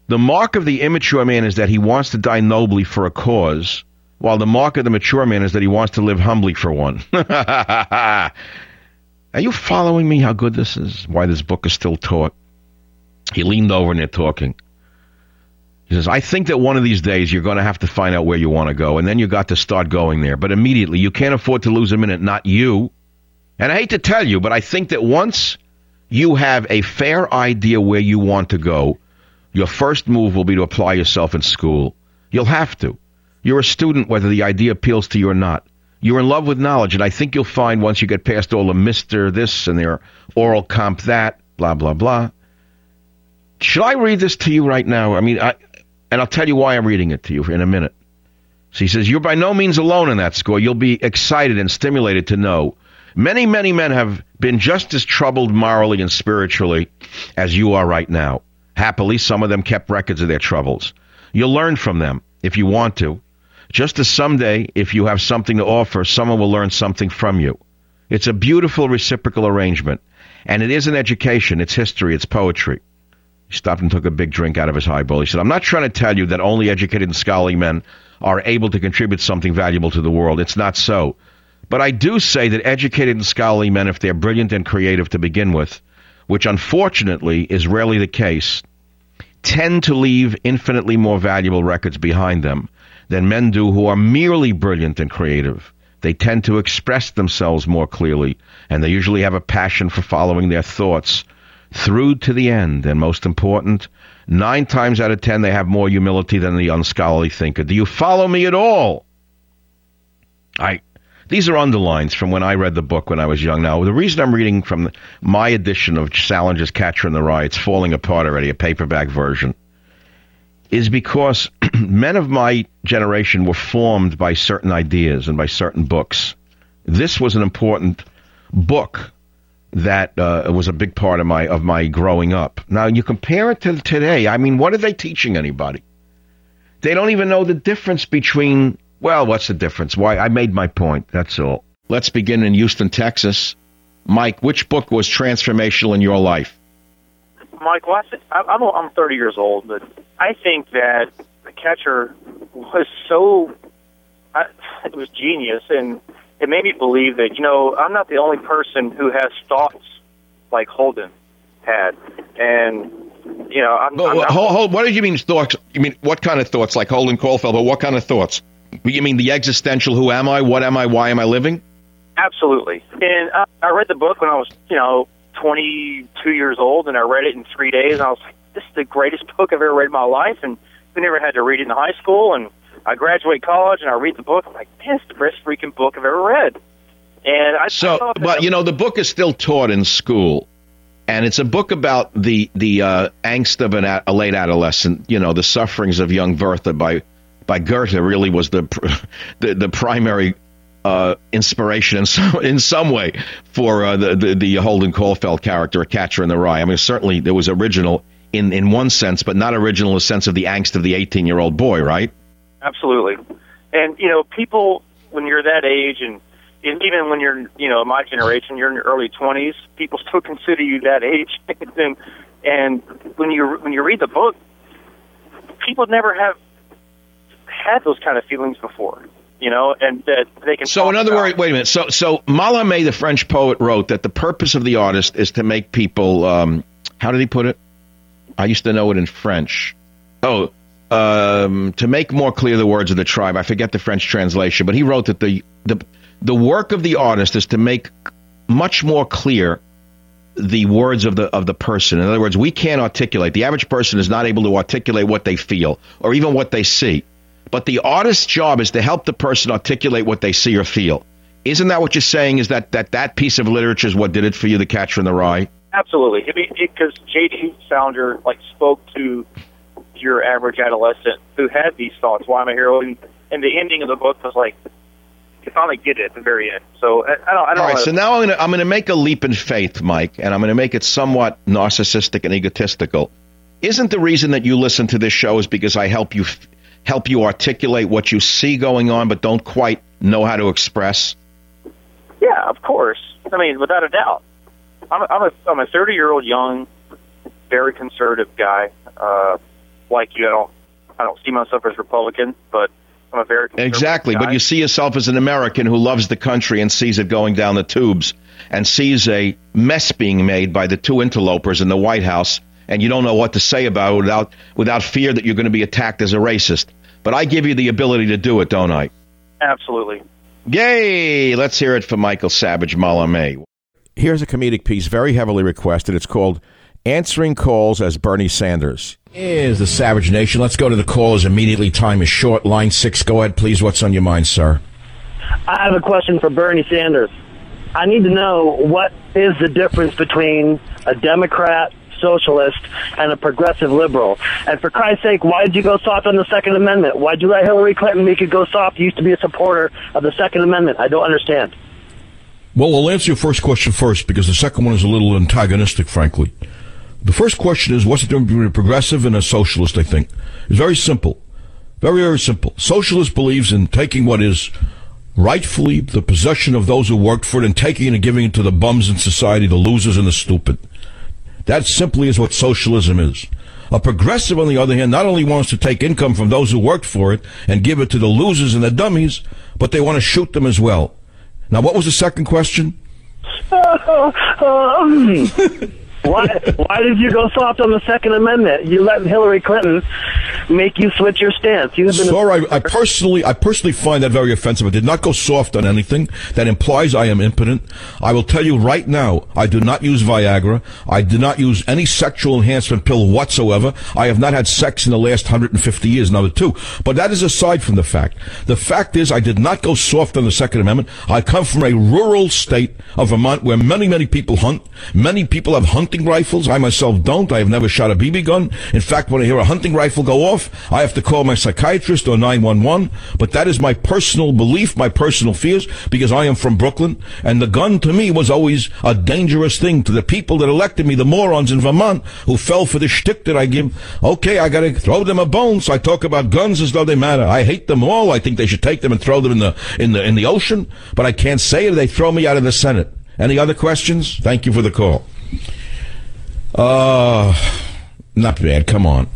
the mark of the immature man is that he wants to die nobly for a cause, while the mark of the mature man is that he wants to live humbly for one. Are you following me how good this is? Why this book is still taught? He leaned over and they're talking. He says, I think that one of these days you're going to have to find out where you want to go, and then you got to start going there. But immediately, you can't afford to lose a minute, not you. And I hate to tell you, but I think that once you have a fair idea where you want to go, your first move will be to apply yourself in school. You'll have to. You're a student whether the idea appeals to you or not. You're in love with knowledge, and I think you'll find once you get past all the Mr. this and their oral comp that, blah, blah, blah. Should I read this to you right now? I mean, I, and I'll tell you why I'm reading it to you in a minute. So he says, You're by no means alone in that score. You'll be excited and stimulated to know. Many, many men have been just as troubled morally and spiritually as you are right now. Happily, some of them kept records of their troubles. You'll learn from them if you want to. Just as someday, if you have something to offer, someone will learn something from you. It's a beautiful reciprocal arrangement. And it is an education, it's history, it's poetry. He stopped and took a big drink out of his highball. He said, I'm not trying to tell you that only educated and scholarly men are able to contribute something valuable to the world. It's not so. But I do say that educated and scholarly men, if they're brilliant and creative to begin with, which unfortunately is rarely the case, tend to leave infinitely more valuable records behind them than men do who are merely brilliant and creative. They tend to express themselves more clearly, and they usually have a passion for following their thoughts through to the end. And most important, nine times out of ten, they have more humility than the unscholarly thinker. Do you follow me at all? I. These are underlines from when I read the book when I was young. Now, the reason I'm reading from my edition of Salinger's Catcher in the Rye, it's falling apart already, a paperback version, is because men of my generation were formed by certain ideas and by certain books. This was an important book that uh, was a big part of my of my growing up. Now you compare it to today. I mean, what are they teaching anybody? They don't even know the difference between. Well, what's the difference? Why? I made my point. That's all. Let's begin in Houston, Texas. Mike, which book was transformational in your life?
Mike, well, I'm I'm 30 years old, but I think that the catcher was so I, it was genius, and it made me believe that you know I'm not the only person who has thoughts like Holden had, and you know I'm.
But,
I'm not,
hold, hold, what do you mean thoughts? You mean what kind of thoughts? Like Holden Caulfield, but what kind of thoughts? You mean the existential? Who am I? What am I? Why am I living?
Absolutely. And I, I read the book when I was you know 22 years old, and I read it in three days. And I was like, this is the greatest book I've ever read in my life, and we never had to read it in high school, and I graduate college and I read the book. I'm like, man, it's the best freaking book I've ever read. And I
so, but you know, the book is still taught in school, and it's a book about the the uh, angst of an, a late adolescent. You know, the sufferings of young Werther by by Goethe really was the the, the primary uh, inspiration in some in some way for uh, the, the the Holden Caulfield character, a Catcher in the Rye. I mean, certainly there was original in in one sense, but not original in the sense of the angst of the eighteen year old boy, right?
Absolutely. And, you know, people, when you're that age and, and even when you're, you know, my generation, you're in your early 20s, people still consider you that age. and, and when you when you read the book, people never have had those kind of feelings before, you know, and that they can.
So, in other words, wait a minute. So, so Mallarmé, the French poet, wrote that the purpose of the artist is to make people. Um, how did he put it? I used to know it in French. Oh, um, to make more clear the words of the tribe. I forget the French translation, but he wrote that the the the work of the artist is to make much more clear the words of the of the person. In other words, we can't articulate. The average person is not able to articulate what they feel or even what they see.
But the artist's job is to help the person articulate what they see or feel. Isn't that what you're saying? Is that that, that piece of literature is what did it for you, The Catcher in the Rye?
Absolutely, because J.D. Salinger like spoke to your average adolescent who had these thoughts. Why am I hero? And, and the ending of the book was like, you finally get it at the very end. So I, I don't. I don't.
All right, so now I'm gonna I'm gonna make a leap in faith, Mike, and I'm gonna make it somewhat narcissistic and egotistical. Isn't the reason that you listen to this show is because I help you f- help you articulate what you see going on, but don't quite know how to express?
Yeah, of course. I mean, without a doubt. I'm a, I'm a, I'm a 30 year old young, very conservative guy. Uh, like you, I don't, I don't see myself as Republican, but I'm a very conservative
Exactly,
guy.
but you see yourself as an American who loves the country and sees it going down the tubes and sees a mess being made by the two interlopers in the White House, and you don't know what to say about it without without fear that you're going to be attacked as a racist. But I give you the ability to do it, don't I?
Absolutely.
Yay! Let's hear it for Michael Savage Mallarmé.
Here's a comedic piece very heavily requested. It's called Answering Calls as Bernie Sanders. Is the Savage Nation. Let's go to the callers immediately. Time is short. Line six, go ahead, please. What's on your mind, sir?
I have a question for Bernie Sanders. I need to know what is the difference between a Democrat, socialist, and a progressive liberal. And for Christ's sake, why did you go soft on the Second Amendment? Why did you let Hillary Clinton make you go soft? You used to be a supporter of the Second Amendment. I don't understand.
Well, we'll answer your first question first because the second one is a little antagonistic, frankly. The first question is what's the difference between a progressive and a socialist, I think? It's very simple. Very, very simple. Socialist believes in taking what is rightfully the possession of those who worked for it and taking it and giving it to the bums in society, the losers and the stupid. That simply is what socialism is. A progressive, on the other hand, not only wants to take income from those who worked for it and give it to the losers and the dummies, but they want to shoot them as well. Now, what was the second question?
Um, Why, why did you go soft on the Second Amendment? You let Hillary Clinton make you switch your stance. You have been a-
Sorry, I, I personally, I personally find that very offensive. I did not go soft on anything that implies I am impotent. I will tell you right now, I do not use Viagra. I do not use any sexual enhancement pill whatsoever. I have not had sex in the last 150 years, number two. But that is aside from the fact. The fact is, I did not go soft on the Second Amendment. I come from a rural state of Vermont where many, many people hunt. Many people have hunting rifles. I myself don't. I have never shot a BB gun. In fact, when I hear a hunting rifle go off, I have to call my psychiatrist or 911. But that is my personal belief, my personal fears, because I am from Brooklyn. And the gun to me was always a dangerous thing to the people that elected me, the morons in Vermont who fell for the shtick that I give. Okay, I gotta throw them a bone. So I talk about guns as though they matter. I hate them all. I think they should take them and throw them in the, in the, in the ocean. But I can't say it. They throw me out of the Senate. Any other questions? Thank you for the call. Uh, not bad. Come on.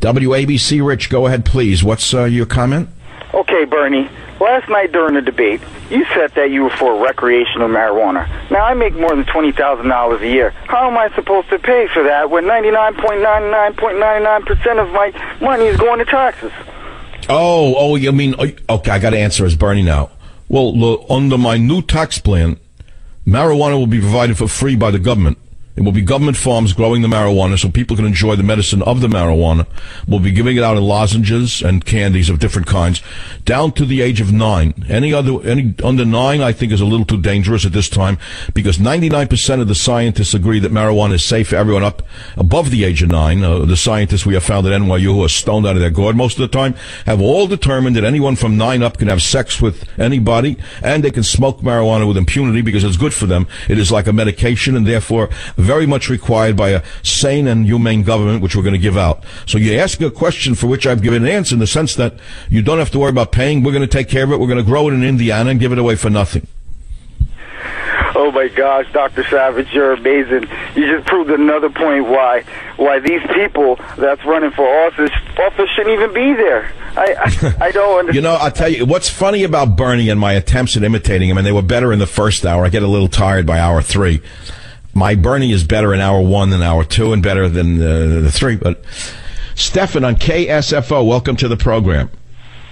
WABC Rich, go ahead, please. What's uh, your comment?
Okay, Bernie. Last night during the debate, you said that you were for recreational marijuana. Now I make more than twenty thousand dollars a year. How am I supposed to pay for that when ninety nine point nine nine point nine nine percent of my money is going to taxes?
Oh, oh, you mean, oh, okay, I got to answer as Bernie now. Well, look, under my new tax plan, marijuana will be provided for free by the government. It will be government farms growing the marijuana so people can enjoy the medicine of the marijuana. We'll be giving it out in lozenges and candies of different kinds down to the age of nine. Any other, any under nine, I think is a little too dangerous at this time because 99% of the scientists agree that marijuana is safe for everyone up above the age of nine. Uh, the scientists we have found at NYU who are stoned out of their gourd most of the time have all determined that anyone from nine up can have sex with anybody and they can smoke marijuana with impunity because it's good for them. It is like a medication and therefore very much required by a sane and humane government, which we're going to give out. So you ask a question for which I've given an answer in the sense that you don't have to worry about paying. We're going to take care of it. We're going to grow it in Indiana and give it away for nothing.
Oh my gosh, Dr. Savage, you're amazing. You just proved another point why why these people that's running for office office shouldn't even be there. I I, I don't understand.
You know, I'll tell you what's funny about Bernie and my attempts at imitating him, and they were better in the first hour. I get a little tired by hour three. My Bernie is better in hour one than hour two, and better than uh, the three. But Stefan on KSFO, welcome to the program.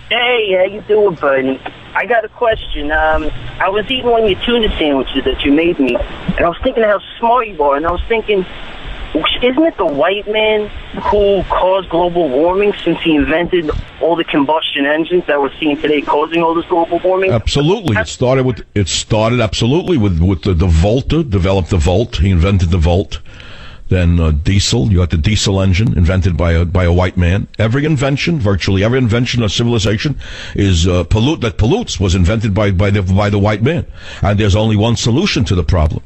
Hey, how you doing, Bernie? I got a question. Um, I was eating one of your tuna sandwiches that you made me, and I was thinking how smart you are, and I was thinking, isn't it the white man who caused global warming since he invented all the combustion engines that we're seeing today causing all this global warming?
Absolutely, it started with it started absolutely with with the, the Volta developed the Volt. He invented the Volt. Then uh, diesel, you got the diesel engine invented by a by a white man. Every invention, virtually every invention of civilization, is uh, pollute that pollutes was invented by by the by the white man. And there's only one solution to the problem,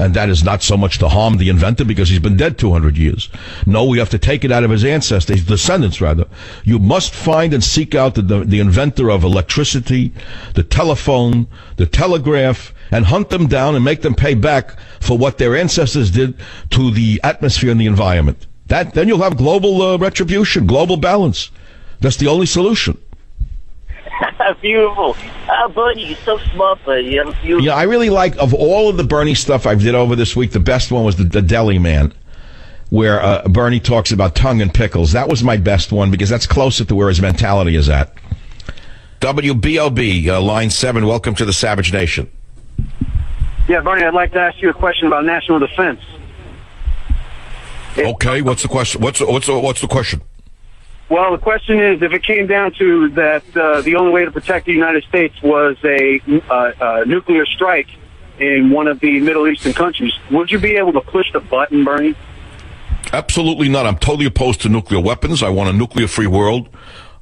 and that is not so much to harm the inventor because he's been dead 200 years. No, we have to take it out of his ancestors, descendants rather. You must find and seek out the, the, the inventor of electricity, the telephone, the telegraph, and hunt them down and make them pay back for what their ancestors did to the atmosphere and the environment. That then you'll have global uh, retribution, global balance. That's the only solution.
Beautiful. Oh, Bernie, you're so smart, buddy. You, you,
Yeah, I really like of all of the Bernie stuff I've did over this week. The best one was the, the Deli Man, where uh, Bernie talks about tongue and pickles. That was my best one because that's closer to where his mentality is at. WBOB, uh, line seven. Welcome to the Savage Nation.
Yeah, Bernie, I'd like to ask you a question about national defense.
Okay, what's the question? What's what's what's the question?
Well, the question is, if it came down to that, uh, the only way to protect the United States was a uh, uh, nuclear strike in one of the Middle Eastern countries, would you be able to push the button, Bernie?
Absolutely not. I'm totally opposed to nuclear weapons. I want a nuclear-free world.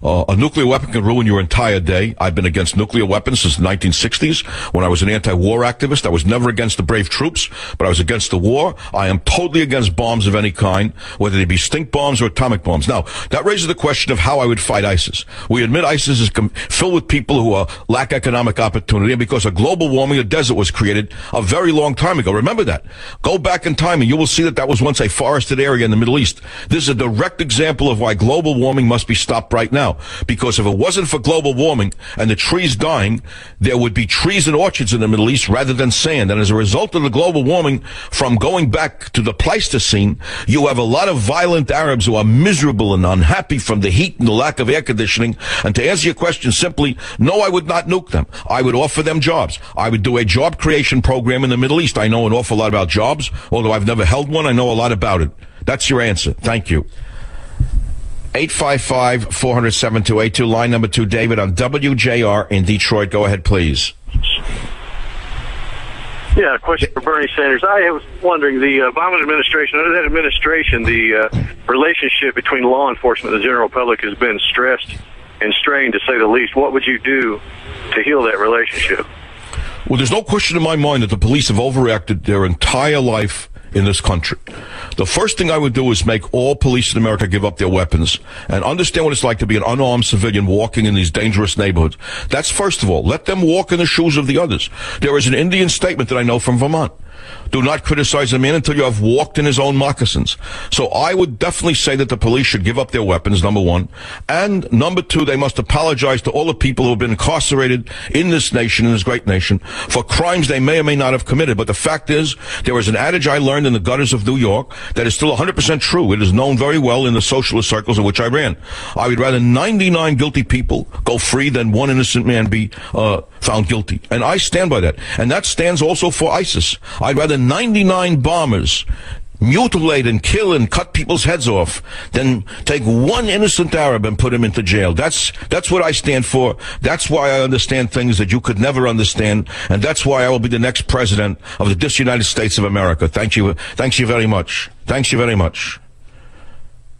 Uh, a nuclear weapon can ruin your entire day. I've been against nuclear weapons since the 1960s when I was an anti-war activist. I was never against the brave troops, but I was against the war. I am totally against bombs of any kind, whether they be stink bombs or atomic bombs. Now, that raises the question of how I would fight ISIS. We admit ISIS is com- filled with people who uh, lack economic opportunity, and because of global warming, a desert was created a very long time ago. Remember that. Go back in time and you will see that that was once a forested area in the Middle East. This is a direct example of why global warming must be stopped right now. Because if it wasn't for global warming and the trees dying, there would be trees and orchards in the Middle East rather than sand. And as a result of the global warming, from going back to the Pleistocene, you have a lot of violent Arabs who are miserable and unhappy from the heat and the lack of air conditioning. And to answer your question simply, no, I would not nuke them. I would offer them jobs. I would do a job creation program in the Middle East. I know an awful lot about jobs, although I've never held one. I know a lot about it. That's your answer. Thank you. 855 400 7282. Line number two, David on WJR in Detroit. Go ahead, please.
Yeah, a question for Bernie Sanders. I was wondering, the Obama administration, under that administration, the uh, relationship between law enforcement and the general public has been stressed and strained, to say the least. What would you do to heal that relationship?
Well, there's no question in my mind that the police have overreacted their entire life in this country. The first thing I would do is make all police in America give up their weapons and understand what it's like to be an unarmed civilian walking in these dangerous neighborhoods. That's first of all. Let them walk in the shoes of the others. There is an Indian statement that I know from Vermont. Do not criticize a man until you have walked in his own moccasins. So I would definitely say that the police should give up their weapons, number one. And number two, they must apologize to all the people who have been incarcerated in this nation, in this great nation, for crimes they may or may not have committed. But the fact is, there is an adage I learned in the gutters of New York that is still 100% true. It is known very well in the socialist circles in which I ran. I would rather 99 guilty people go free than one innocent man be uh, found guilty. And I stand by that. And that stands also for ISIS. I'd rather 99 bombers mutilate and kill and cut people's heads off than take one innocent Arab and put him into jail. That's, that's what I stand for. That's why I understand things that you could never understand. And that's why I will be the next president of the dis United States of America. Thank you. Thanks you very much. Thanks you very much.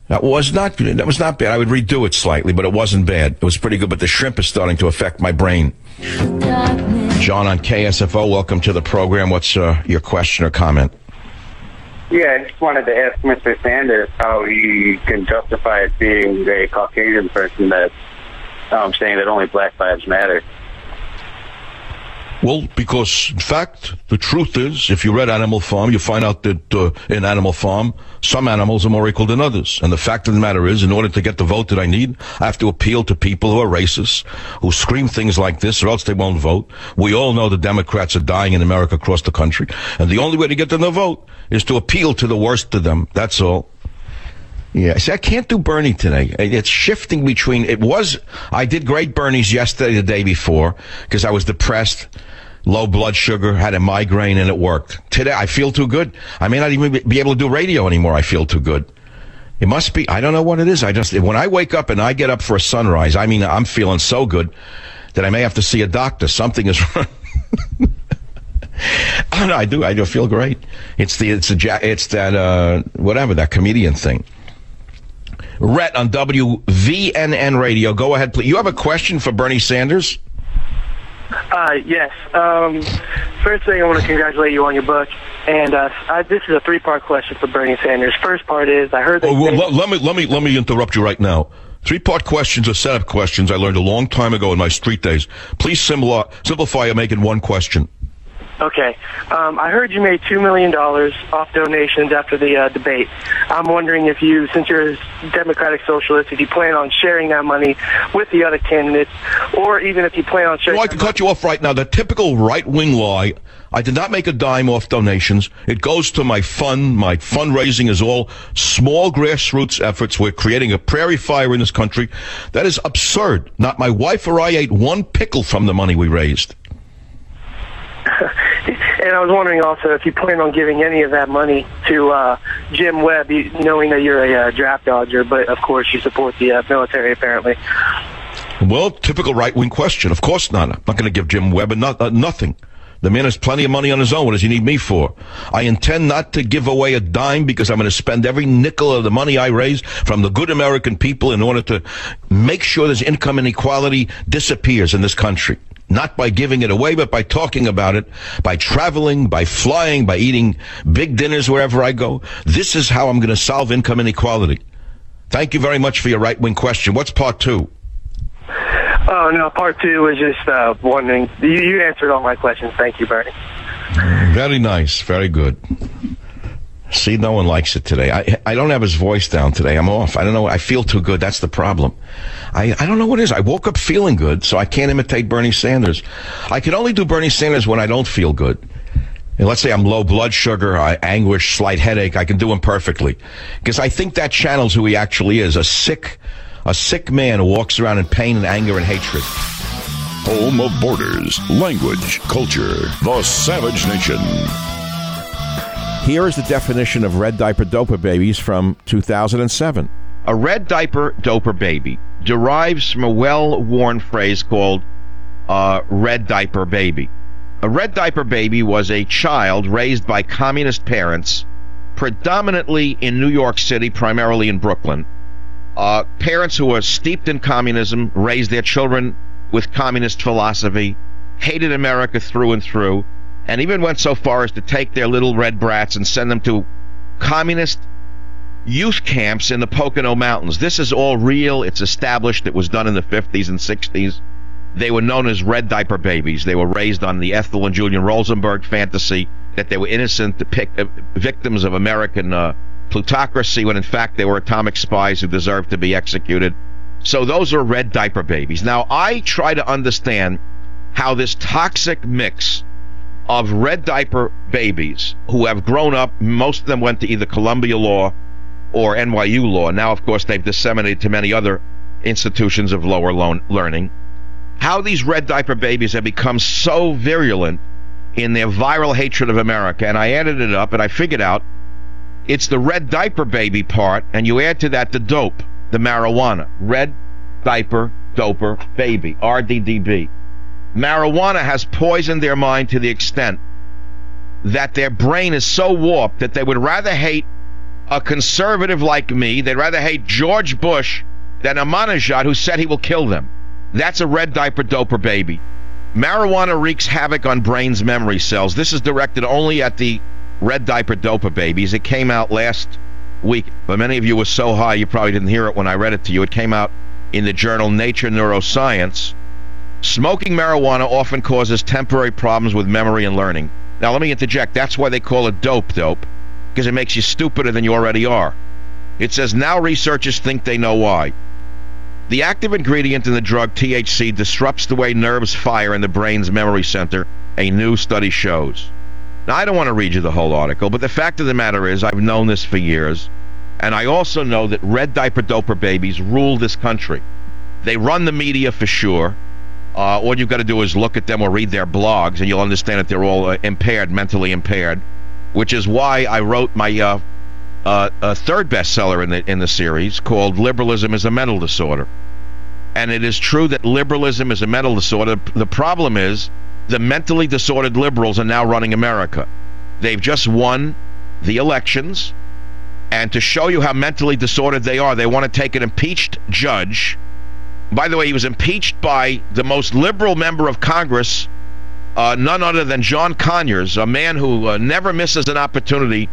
That was not that was not bad. I would redo it slightly, but it wasn't bad. It was pretty good. But the shrimp is starting to affect my brain. John on KSFO, welcome to the program. What's uh, your question or comment?
Yeah, I just wanted to ask Mr. Sanders how he can justify it being a Caucasian person that um, saying that only Black Lives Matter.
Well, because in fact, the truth is, if you read Animal Farm, you find out that uh, in Animal Farm, some animals are more equal than others. And the fact of the matter is, in order to get the vote that I need, I have to appeal to people who are racist, who scream things like this, or else they won't vote. We all know the Democrats are dying in America across the country. And the only way to get them to vote is to appeal to the worst of them. That's all. Yeah, see, I can't do Bernie today. It's shifting between. It was I did great Bernies yesterday, the day before, because I was depressed,
low blood sugar, had a migraine, and it worked. Today, I feel too good. I may not even be able to do radio anymore. I feel too good. It must be. I don't know what it is. I just when I wake up and I get up for a sunrise. I mean, I'm feeling so good that I may have to see a doctor. Something is wrong. I do. I do feel great. It's the it's the it's that uh, whatever that comedian thing. Rhett on WVNN radio. Go ahead, please. You have a question for Bernie Sanders?
Uh, yes. Um, first thing, I want to congratulate you on your book. And uh, I, this is a three-part question for Bernie Sanders. First part is, I heard that.
Oh, well, let, let me let me let me interrupt you right now. Three-part questions are setup questions I learned a long time ago in my street days. Please simplify and make it one question.
Okay. Um, I heard you made $2 million off donations after the uh, debate. I'm wondering if you, since you're a Democratic Socialist, if you plan on sharing that money with the other candidates, or even if you plan on sharing...
Well, I can cut you off right now. The typical right-wing lie, I did not make a dime off donations. It goes to my fund. My fundraising is all small grassroots efforts. We're creating a prairie fire in this country. That is absurd. Not my wife or I ate one pickle from the money we raised.
And I was wondering also if you plan on giving any of that money to uh, Jim Webb, knowing that you're a uh, draft dodger, but of course you support the uh, military apparently.
Well, typical right wing question. Of course not. I'm not going to give Jim Webb no, uh, nothing. The man has plenty of money on his own. What does he need me for? I intend not to give away a dime because I'm going to spend every nickel of the money I raise from the good American people in order to make sure this income inequality disappears in this country not by giving it away, but by talking about it, by traveling, by flying, by eating big dinners wherever I go. This is how I'm going to solve income inequality. Thank you very much for your right wing question. What's part two?
Oh, no, part two was just uh, wondering. You, you answered all my questions. Thank you, Bernie.
Very nice. Very good. See, no one likes it today. I I don't have his voice down today. I'm off. I don't know. I feel too good. That's the problem. I, I don't know what it is. I woke up feeling good, so I can't imitate Bernie Sanders. I can only do Bernie Sanders when I don't feel good. And let's say I'm low blood sugar, I, anguish, slight headache. I can do him perfectly because I think that channels who he actually is—a sick, a sick man who walks around in pain and anger and hatred.
Home of borders, language, culture, the Savage Nation.
Here is the definition of red diaper doper babies from 2007.
A red diaper doper baby derives from a well worn phrase called uh, red diaper baby. A red diaper baby was a child raised by communist parents, predominantly in New York City, primarily in Brooklyn. Uh, parents who were steeped in communism raised their children with communist philosophy, hated America through and through, and even went so far as to take their little red brats and send them to communist youth camps in the Pocono Mountains. This is all real. It's established. It was done in the 50s and 60s. They were known as red diaper babies. They were raised on the Ethel and Julius Rosenberg fantasy that they were innocent uh, victims of American uh, plutocracy when in fact they were atomic spies who deserved to be executed. So those are red diaper babies. Now I try to understand how this toxic mix of red diaper babies who have grown up. Most of them went to either Columbia Law or NYU Law. Now, of course, they've disseminated to many other institutions of lower learning. How these red diaper babies have become so virulent in their viral hatred of America. And I added it up and I figured out it's the red diaper baby part, and you add to that the dope, the marijuana. Red diaper doper baby, RDDB marijuana has poisoned their mind to the extent that their brain is so warped that they would rather hate a conservative like me, they'd rather hate George Bush than Ahmadinejad who said he will kill them. That's a red diaper doper baby. Marijuana wreaks havoc on brain's memory cells. This is directed only at the red diaper doper babies. It came out last week, but many of you were so high you probably didn't hear it when I read it to you. It came out in the journal Nature Neuroscience. Smoking marijuana often causes temporary problems with memory and learning. Now, let me interject. That's why they call it dope dope, because it makes you stupider than you already are. It says now researchers think they know why. The active ingredient in the drug THC disrupts the way nerves fire in the brain's memory center, a new study shows. Now, I don't want to read you the whole article, but the fact of the matter is, I've known this for years, and I also know that red diaper doper babies rule this country. They run the media for sure.
Uh, all you've got to do is look at them or read their blogs, and you'll understand that they're all uh, impaired, mentally impaired. Which is why I wrote my uh, uh, uh, third bestseller in the in the series called "Liberalism is a Mental Disorder." And it is true that liberalism is a mental disorder. The problem is the mentally disordered liberals are now running America. They've just won the elections, and to show you how mentally disordered they are, they want to take an impeached judge. By the way, he was impeached by the most liberal member of Congress, uh, none other than John Conyers, a man who uh, never misses an opportunity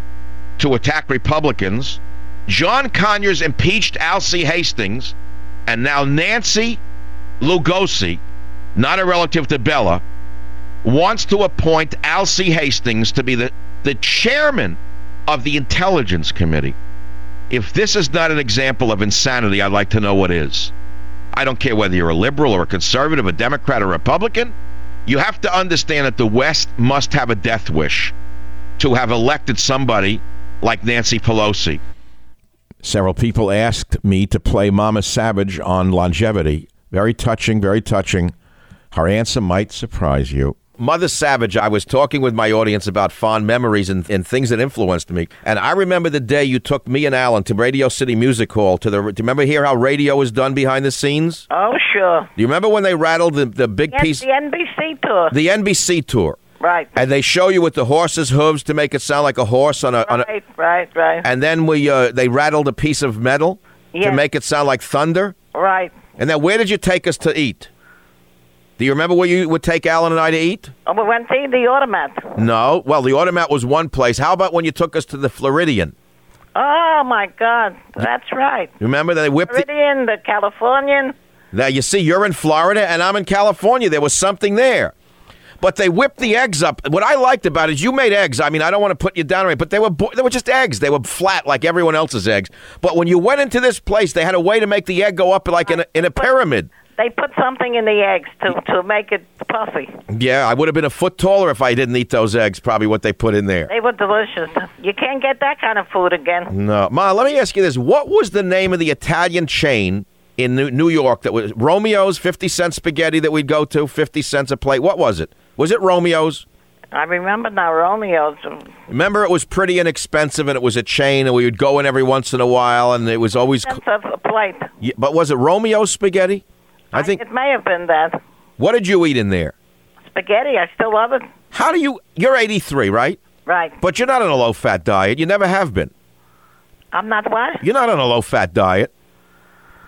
to attack Republicans. John Conyers impeached Alcee Hastings, and now Nancy Lugosi, not a relative to Bela, wants to appoint Alcee Hastings to be the, the chairman of the Intelligence Committee. If this is not an example of insanity, I'd like to know what is. I don't care whether you're a liberal or a conservative, a Democrat or Republican. You have to understand that the West must have a death wish to have elected somebody like Nancy Pelosi.
Several people asked me to play Mama Savage on longevity. Very touching, very touching. Her answer might surprise you. Mother Savage, I was talking with my audience about fond memories and, and things that influenced me. And I remember the day you took me and Alan to Radio City Music Hall. To the, do you remember here how radio is done behind the scenes?
Oh, sure.
Do you remember when they rattled the, the big
Yes,
piece?
the NBC tour.
The NBC tour.
Right.
And they show you with the horse's hooves to make it sound like a horse on a. On a
Right, right, right.
and then we uh, they rattled a piece of metal to make it sound like thunder.
Right.
And then where did you take us to eat? Do you remember where you would take Alan and I to eat?
Oh, we went to the automat.
No. Well, the automat was one place. How about when you took us to the Floridian?
Oh, my God. That's right.
Remember they whipped the,
Meridian, the Californian.
Now you see, you're in Florida and I'm in California. There was something there. But they whipped the eggs up. What I liked about it is you made eggs. I mean, I don't want to put you down, right? But they were bo- they were just eggs. They were flat like everyone else's eggs. But when you went into this place, they had a way to make the egg go up like in a, in a pyramid.
They put something in the eggs to, to make it puffy.
Yeah, I would have been a foot taller if I didn't eat those eggs. Probably what they put in there.
They were delicious. You can't get that kind of food again.
No, Ma. Let me ask you this: What was the name of the Italian chain in New- York that was Romeo's fifty cent spaghetti that we'd go to, fifty cents a plate? What was it? Was it Romeo's?
I remember now Romeo's.
Remember, it was pretty inexpensive, and it was a chain, and we would go in every once in a while, and it was always.
Cents a plate.
Yeah, but was it Romeo's spaghetti? I think.
It may have been that.
What did you eat in there?
Spaghetti, I still love it.
How do you? You're 83, right?
Right.
But you're not on a low fat diet. You never have been.
I'm not what?
You're not on a low fat diet.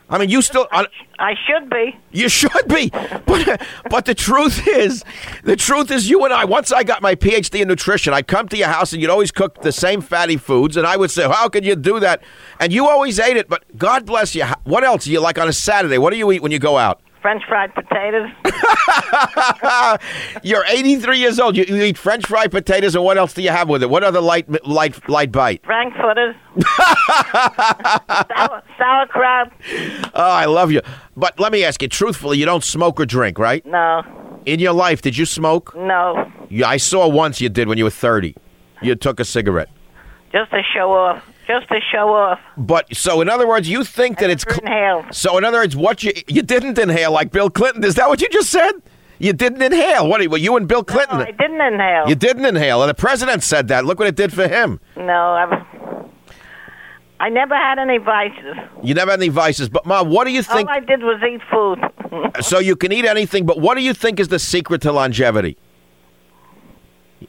I mean, you still. I,
I should be.
You should be, but but the truth is, the truth is, you and I. Once I got my PhD in nutrition, I'd come to your house and you'd always cook the same fatty foods, and I would say, "How could you do that?" And you always ate it. But God bless you. What else do you like on a Saturday? What do you eat when you go out?
French fried potatoes.
You're 83 years old. You, you eat French fried potatoes, and what else do you have with it? What other light light light bite?
Frankfurters. Sour, sauerkraut.
Oh, I love you. But let me ask you, truthfully, you don't smoke or drink, right?
No.
In your life, did you smoke?
No.
Yeah, I saw once you did when you were 30. You took a cigarette.
Just to show off. Just to show off.
But so, in other words, you think that it's cl-
inhale.
so. In other words, what you you didn't inhale like Bill Clinton? Is that what you just said? You didn't inhale. What? Were you and Bill Clinton?
No, I didn't inhale.
You didn't inhale, and the president said that. Look what it did for him.
No, I've, I never had any vices.
You never had any vices. But mom, what do you think?
All I did was eat food.
so you can eat anything, but what do you think is the secret to longevity?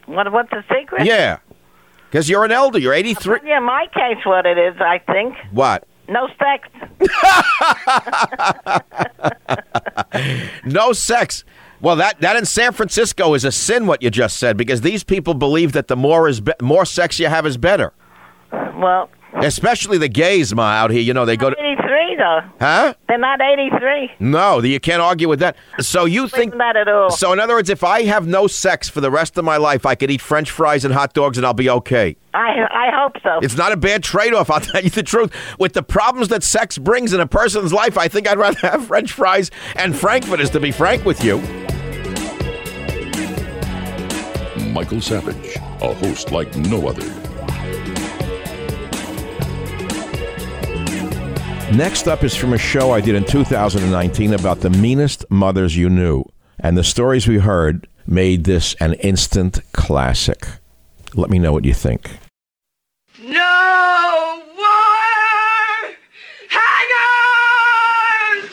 what? What's the secret?
Yeah, because you're an elder. You're 83.
Yeah, my case, what it is, I think.
What?
No sex.
No sex. Well, that, that in San Francisco is a sin. What you just said, because these people believe that the more is be- more sex you have is better.
Well,
Especially the gays, ma, out here. You know they go to
83 though.
huh?
They're not 83.
No, you can't argue with that. So you think
that at all.
So in other words, if I have no sex for the rest of my life, I could eat French fries and hot dogs and I'll be okay.
I I hope so.
It's not a bad trade-off. I'll tell you the truth. With the problems that sex brings in a person's life, I think I'd rather have French fries and frankfurters. To be frank with you.
Michael Savage, a host like no other.
Next up is from a show I did in 2019 about the meanest mothers you knew. And the stories we heard made this an instant classic. Let me know what you think.
No wire hangers!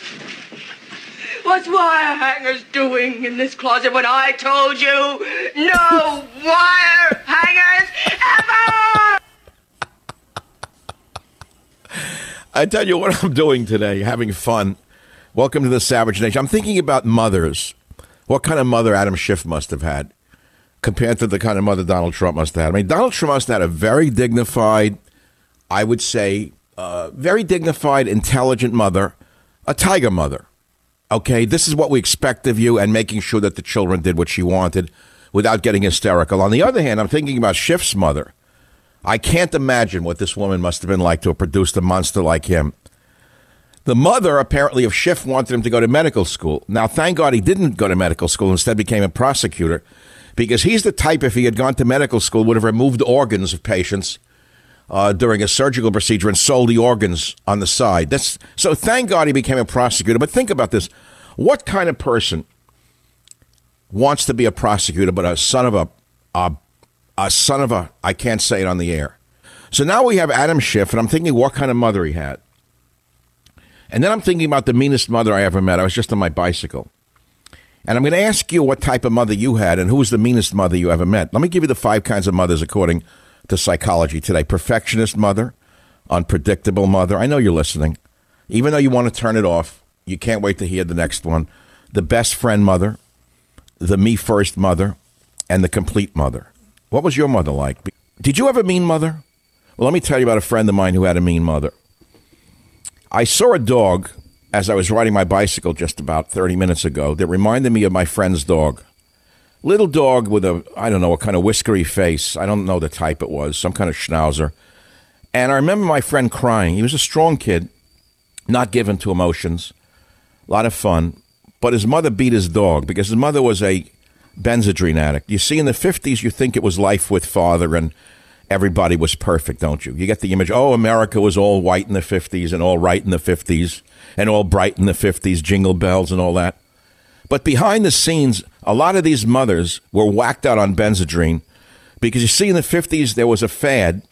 What's wire hangers doing in this closet when I told you no wire hangers ever?
I tell you what I'm doing today, having fun. Welcome to the Savage Nation. I'm thinking about mothers. What kind of mother Adam Schiff must have had compared to the kind of mother Donald Trump must have had. I mean, Donald Trump must have had a very dignified, I would say, uh, very dignified, intelligent mother, a tiger mother. Okay, this is what we expect of you, and making sure that the children did what she wanted without getting hysterical. On the other hand, I'm thinking about Schiff's mother. I can't imagine what this woman must have been like to have produced a monster like him. The mother, apparently, of Schiff wanted him to go to medical school. Now, thank God he didn't go to medical school, instead became a prosecutor, because he's the type, if he had gone to medical school, would have removed organs of patients uh, during a surgical procedure and sold the organs on the side. That's so. Thank God he became a prosecutor. But think about this: what kind of person wants to be a prosecutor, but a son of a, a, a son of a? I can't say it on the air. So now we have Adam Schiff, and I'm thinking what kind of mother he had. And then I'm thinking about the meanest mother I ever met. I was just on my bicycle. And I'm going to ask you what type of mother you had and who was the meanest mother you ever met. Let me give you the five kinds of mothers according to psychology today perfectionist mother, unpredictable mother. I know you're listening. Even though you want to turn it off, you can't wait to hear the next one. The best friend mother, the me first mother, and the complete mother. What was your mother like? Did you have a mean mother? Well, let me tell you about a friend of mine who had a mean mother. I saw a dog as I was riding my bicycle just about 30 minutes ago that reminded me of my friend's dog. Little dog with a, I don't know, a kind of whiskery face. I don't know the type it was, some kind of schnauzer. And I remember my friend crying. He was a strong kid, not given to emotions, a lot of fun. But his mother beat his dog because his mother was a Benzedrine addict. You see, in the 50s, you think it was life with father and everybody was perfect, don't you? You get the image, oh, America was all white in the 50s and all right in the 50s and all bright in the 50s, jingle bells and all that. But behind the scenes, a lot of these mothers were whacked out on Benzedrine because you see, in the 50s, there was a fad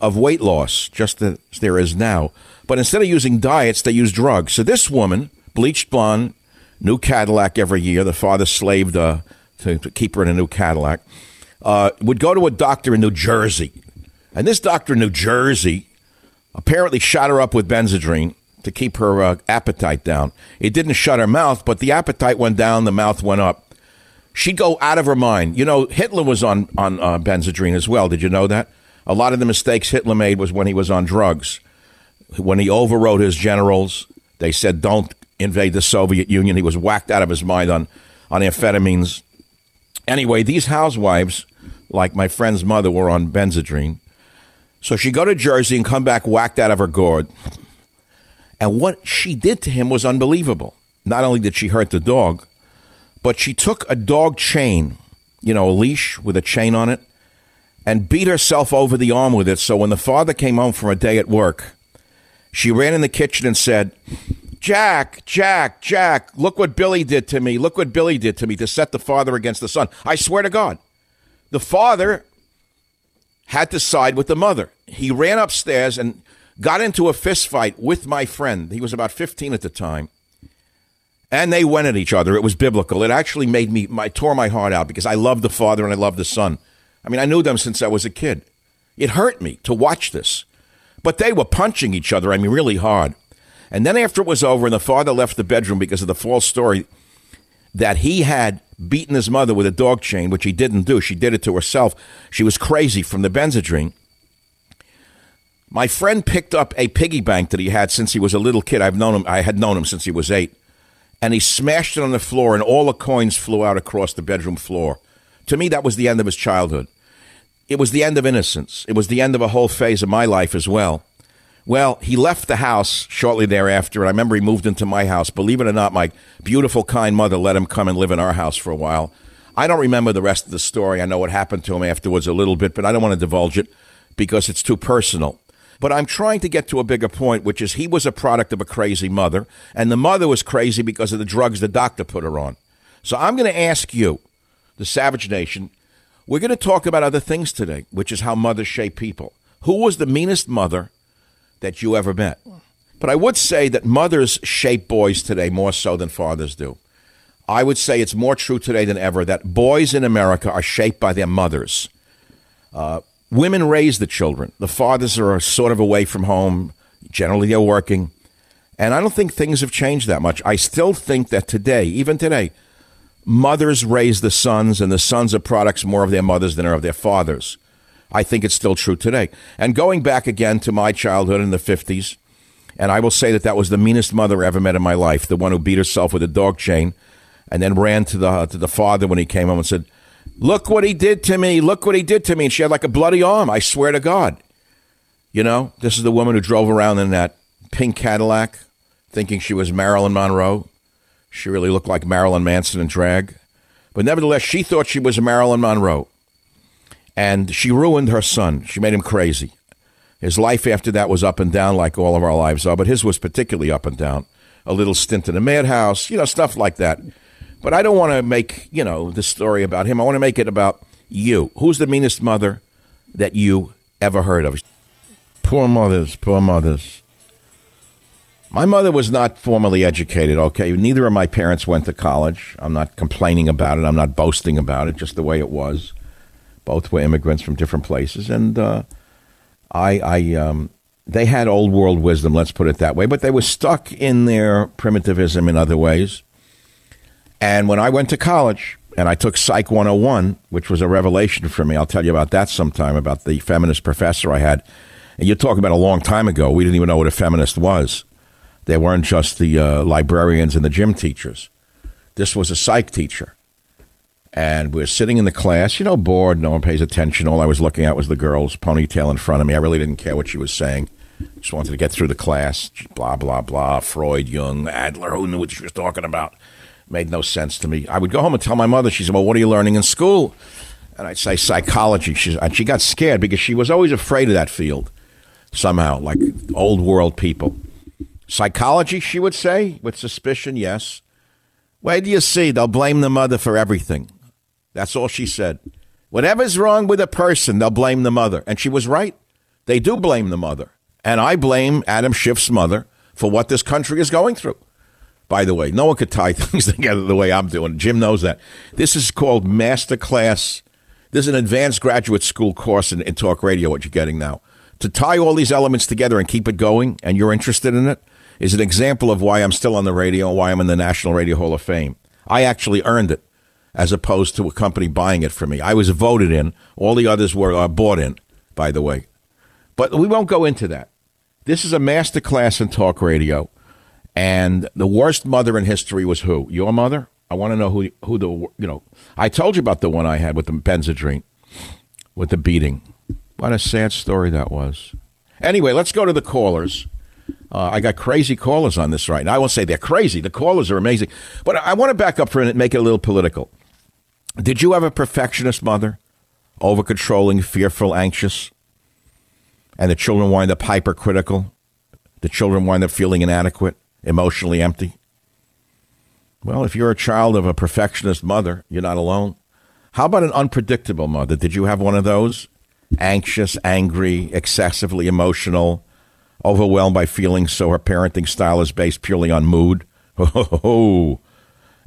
of weight loss, just as there is now. But instead of using diets, they used drugs. So this woman, bleached blonde, new Cadillac every year, the father slaved uh, to, to keep her in a new Cadillac, uh, would go to a doctor in New Jersey. And this doctor in New Jersey apparently shot her up with Benzedrine to keep her uh, appetite down. It didn't shut her mouth, but the appetite went down, the mouth went up. She'd go out of her mind. You know, Hitler was on on uh, Benzedrine as well. Did you know that? A lot of the mistakes Hitler made was when he was on drugs. When he overrode his generals, they said don't invade the Soviet Union. He was whacked out of his mind on on amphetamines. Anyway, these housewives, like my friend's mother, were on Benzedrine. So she go to Jersey and come back whacked out of her gourd. And what she did to him was unbelievable. Not only did she hurt the dog, but she took a dog chain, you know, a leash with a chain on it, and beat herself over the arm with it. So when the father came home from a day at work, she ran in the kitchen and said, Jack, Jack, Jack, look what Billy did to me. Look what Billy did to me to set the father against the son. I swear to God. The father had to side with the mother. He ran upstairs and got into a fist fight with my friend. He was about 15 at the time. And they went at each other. It was biblical. It actually made me, my, tore my heart out because I love the father and I love the son. I mean, I knew them since I was a kid. It hurt me to watch this. But they were punching each other, I mean, really hard. And then after it was over and the father left the bedroom because of the false story that he had beaten his mother with a dog chain, which he didn't do. She did it to herself. She was crazy from the Benzedrine. My friend picked up a piggy bank that he had since he was a little kid. I've known him. I had known him since he was eight, and he smashed it on the floor, and all the coins flew out across the bedroom floor. To me, that was the end of his childhood. It was the end of innocence. It was the end of a whole phase of my life as well. Well, he left the house shortly thereafter, and I remember he moved into my house. Believe it or not, my beautiful, kind mother let him come and live in our house for a while. I don't remember the rest of the story. I know what happened to him afterwards a little bit, but I don't want to divulge it because it's too personal. But I'm trying to get to a bigger point, which is he was a product of a crazy mother, and the mother was crazy because of the drugs the doctor put her on. So I'm going to ask you, the Savage Nation, we're going to talk about other things today, which is how mothers shape people. Who was the meanest mother that you ever met? But I would say that mothers shape boys today more so than fathers do. I would say it's more true today than ever that boys in America are shaped by their mothers. Uh, women raise the children. The fathers are sort of away from home. Generally, they're working. And I don't think things have changed that much. I still think that today, even today, mothers raise the sons, and the sons are products more of their mothers than are of their fathers. I think it's still true today. And going back again to my childhood in the 50s, and I will say that that was the meanest mother I ever met in my life, the one who beat herself with a dog chain and then ran to the to the father when he came home and said, "Look what he did to me! Look what he did to me!" And she had like a bloody arm. I swear to God. You know, this is the woman who drove around in that pink Cadillac, thinking she was Marilyn Monroe. She really looked like Marilyn Manson in drag, but nevertheless, she thought she was Marilyn Monroe, and she ruined her son. She made him crazy. His life after that was up and down, like all of our lives are, but his was particularly up and down. A little stint in a madhouse, you know, stuff like that. But I don't want to make, you know, the story about him. I want to make it about you. Who's the meanest mother that you ever heard of? Poor mothers, poor mothers. My mother was not formally educated, okay? Neither of my parents went to college. I'm not complaining about it. I'm not boasting about it, just the way it was. Both were immigrants from different places. And uh, I, I, um, they had old world wisdom, let's put it that way, but they were stuck in their primitivism in other ways. And when I went to college and I took Psych 101, which was a revelation for me, I'll tell you about that sometime, about the feminist professor I had. And you're talking about a long time ago. We didn't even know what a feminist was. They weren't just the uh, librarians and the gym teachers. This was a psych teacher. And we're sitting in the class, you know, bored, no one pays attention. All I was looking at was the girl's ponytail in front of me. I really didn't care what she was saying. Just wanted to get through the class. Blah, blah, blah. Freud, Jung, Adler, who knew what she was talking about? Made no sense to me. I would go home and tell my mother, she said, Well, what are you learning in school? And I'd say psychology. She, and she got scared because she was always afraid of that field somehow, like old world people. Psychology, she would say, with suspicion, yes. Wait do you see? They'll blame the mother for everything. That's all she said. Whatever's wrong with a person, they'll blame the mother. And she was right. They do blame the mother. And I blame Adam Schiff's mother for what this country is going through by the way. No one could tie things together the way I'm doing. Jim knows that. This is called Master Class. This is an advanced graduate school course in, in talk radio, what you're getting now. To tie all these elements together and keep it going, and you're interested in it, is an example of why I'm still on the radio and why I'm in the National Radio Hall of Fame. I actually earned it as opposed to a company buying it for me. I was voted in. All the others were uh, bought in, by the way. But we won't go into that. This is a master class in talk radio. And the worst mother in history was who? Your mother? I want to know who who the you know. I told you about the one I had with the Benzedrine, with the beating. What a sad story that was. Anyway, let's go to the callers. Uh, I got crazy callers on this right now. I won't say they're crazy. The callers are amazing, but I want to back up for a minute, and make it a little political. Did you have a perfectionist mother, over controlling, fearful, anxious, and the children wind up hypercritical? The children wind up feeling inadequate emotionally empty? Well, if you're a child of a perfectionist mother, you're not alone. How about an unpredictable mother? Did you have one of those? Anxious, angry, excessively emotional, overwhelmed by feelings, so her parenting style is based purely on mood. Oh,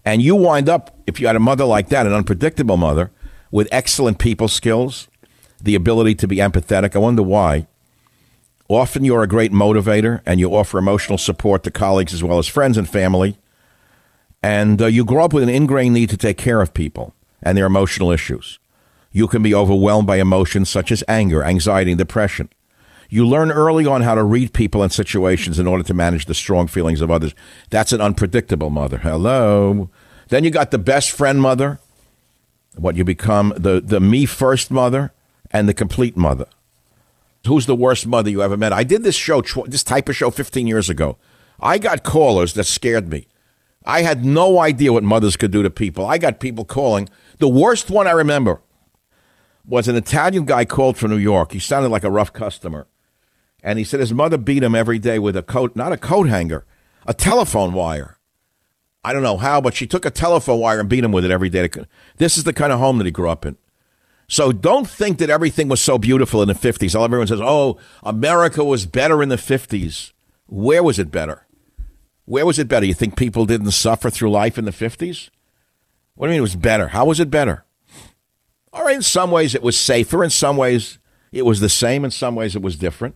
and you wind up, if you had a mother like that, an unpredictable mother, with excellent people skills, the ability to be empathetic. I wonder why. Often you're a great motivator and you offer emotional support to colleagues as well as friends and family. And uh, you grow up with an ingrained need to take care of people and their emotional issues. You can be overwhelmed by emotions such as anger, anxiety, and depression. You learn early on how to read people and situations in order to manage the strong feelings of others. That's an unpredictable mother. Hello. Then you got the best friend mother, what you become the, the me first mother, and the complete mother. Who's the worst mother you ever met? I did this show, this type of show 15 years ago. I got callers that scared me. I had no idea what mothers could do to people. I got people calling. The worst one I remember was an Italian guy called from New York. He sounded like a rough customer. And he said his mother beat him every day with a coat, not a coat hanger, a telephone wire. I don't know how, but she took a telephone wire and beat him with it every day. This is the kind of home that he grew up in. So don't think that everything was so beautiful in the 50s. Everyone says, oh, America was better in the 50s. Where was it better? Where was it better? You think people didn't suffer through life in the 50s? What do you mean it was better? How was it better? Or in some ways it was safer. In some ways it was the same. In some ways it was different.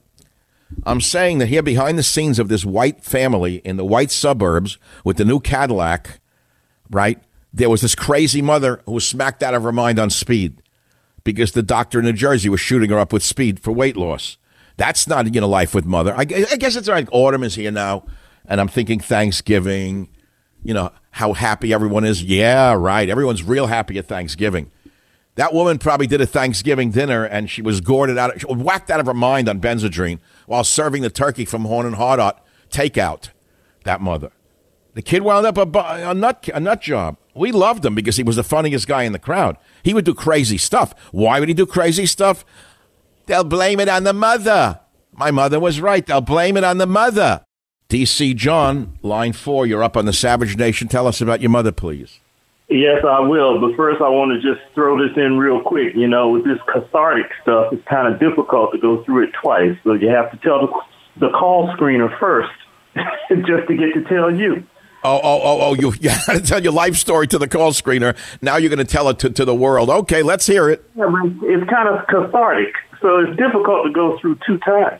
I'm saying that here behind the scenes of this white family in the white suburbs with the new Cadillac, right? There was this crazy mother who was smacked out of her mind on speed because the doctor in New Jersey was shooting her up with speed for weight loss. That's not, you know, life with mother. I, I guess it's like autumn is here now, and I'm thinking Thanksgiving, you know, how happy everyone is. Yeah, right. Everyone's real happy at Thanksgiving. That woman probably did a Thanksgiving dinner and she was gored out, she was whacked out of her mind on Benzedrine while serving the turkey from Horn and Hardart takeout. That mother. The kid wound up a, a nut a nut job. We loved him because he was the funniest guy in the crowd. He would do crazy stuff. Why would he do crazy stuff? They'll blame it on the mother. My mother was right. They'll blame it on the mother. DC John, line four, you're up on the Savage Nation. Tell us about your mother, please.
Yes, I will. But first, I want to just throw this in real quick. You know, with this cathartic stuff, it's kind of difficult to go through it twice. So you have to tell the, the call screener first, just to get to tell you.
Oh, oh, oh, oh! You, you had to tell your life story to the call screener. Now you're going to tell it to, to the world. Okay, let's hear it.
Yeah, it's kind of cathartic, so it's difficult to go through two times.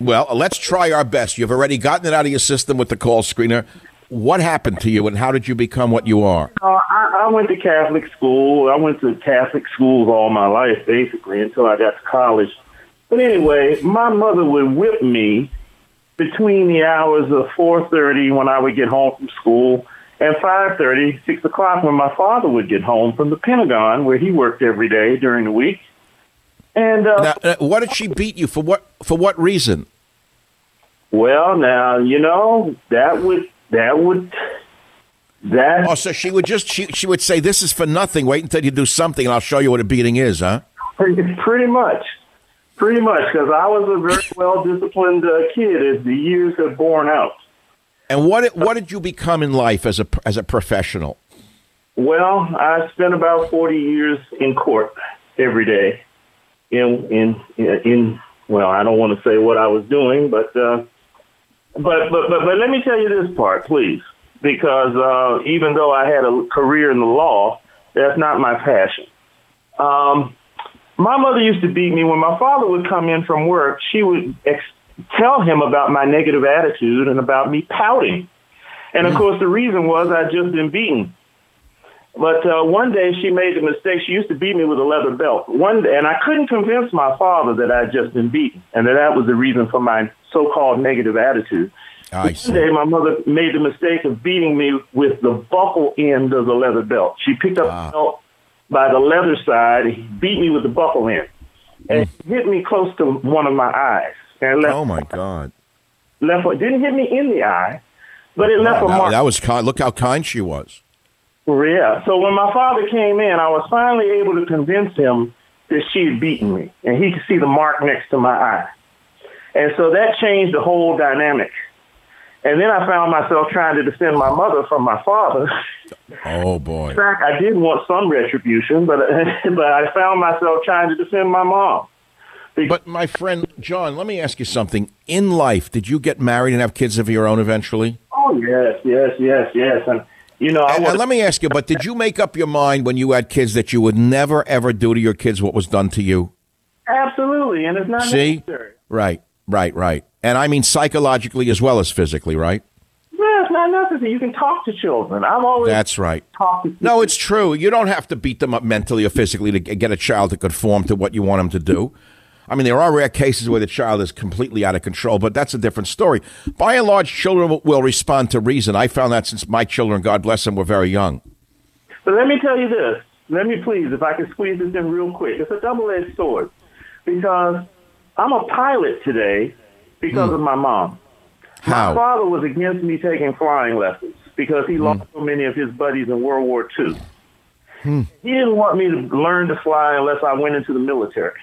Well, let's try our best. You've already gotten it out of your system with the call screener. What happened to you, and how did you become what you are?
Uh, I, I went to Catholic school. I went to Catholic schools all my life, basically, until I got to college. But anyway, my mother would whip me between the hours of 4.30 when I would get home from school and 5.30, 6 o'clock when my father would get home from the Pentagon, where he worked every day during the week. And uh,
Now, uh, what did she beat you for? What for? What reason?
well, now you know that would that would that
Oh, so she would just she she would say, "This is for nothing. Wait until you do something, and I'll show you what a beating is." Huh?
pretty, pretty much, pretty much, because I was a very well disciplined uh, kid as the years have borne out.
And what what did you become in life as a as a professional?
Well, I spent about forty years in court every day. In in in well, I don't want to say what I was doing, but uh, but but but but let me tell you this part, please, because uh, even though I had a career in the law, that's not my passion. Um, my mother used to beat me when my father would come in from work. She would ex- tell him about my negative attitude and about me pouting, and of course the reason was I'd just been beaten. But uh, one day she made the mistake. She used to beat me with a leather belt. One day, and I couldn't convince my father that I had just been beaten and that that was the reason for my so-called negative attitude.
I see.
One day, my mother made the mistake of beating me with the buckle end of the leather belt. She picked up the belt by the leather side, and beat me with the buckle end, and hit me close to one of my eyes. And left,
Oh my God!
left didn't hit me in the eye, but it left a mark.
that was kind. Look how kind she was.
Yeah. So when my father came in, I was finally able to convince him that she had beaten me, and he could see the mark next to my eye. And so that changed the whole dynamic. And then I found myself trying to defend my mother from my father.
Oh boy!
In fact, I did want some retribution, but but I found myself trying to defend my mom.
But my friend John, let me ask you something. In life, did you get married and have kids of your own eventually?
Oh yes, yes, yes, yes. And you know, I
And, and let me ask you, but did you make up your mind when you had kids that you would never ever do to your kids what was done to you?
absolutely, and it's not
See?
necessary.
Right, right, right. And I mean psychologically as well as physically, right?
Yeah, it's not necessary. You can talk to children. I've always
That's right. No, it's true. You don't have to beat them up mentally or physically to get a child to conform to what you want them to do. I mean, there are rare cases where the child is completely out of control, but that's a different story. By and large, children will- respond to reason. I found that since my children, God bless them, were very young.
But let me tell you this. Let me please, if I can squeeze this in real quick. It's a double-edged sword because I'm a pilot today because of my mom.
How?
My father was against me taking flying lessons because he lost so many of his buddies in World War II.
Hmm.
He didn't want me to learn to fly unless I went into the military.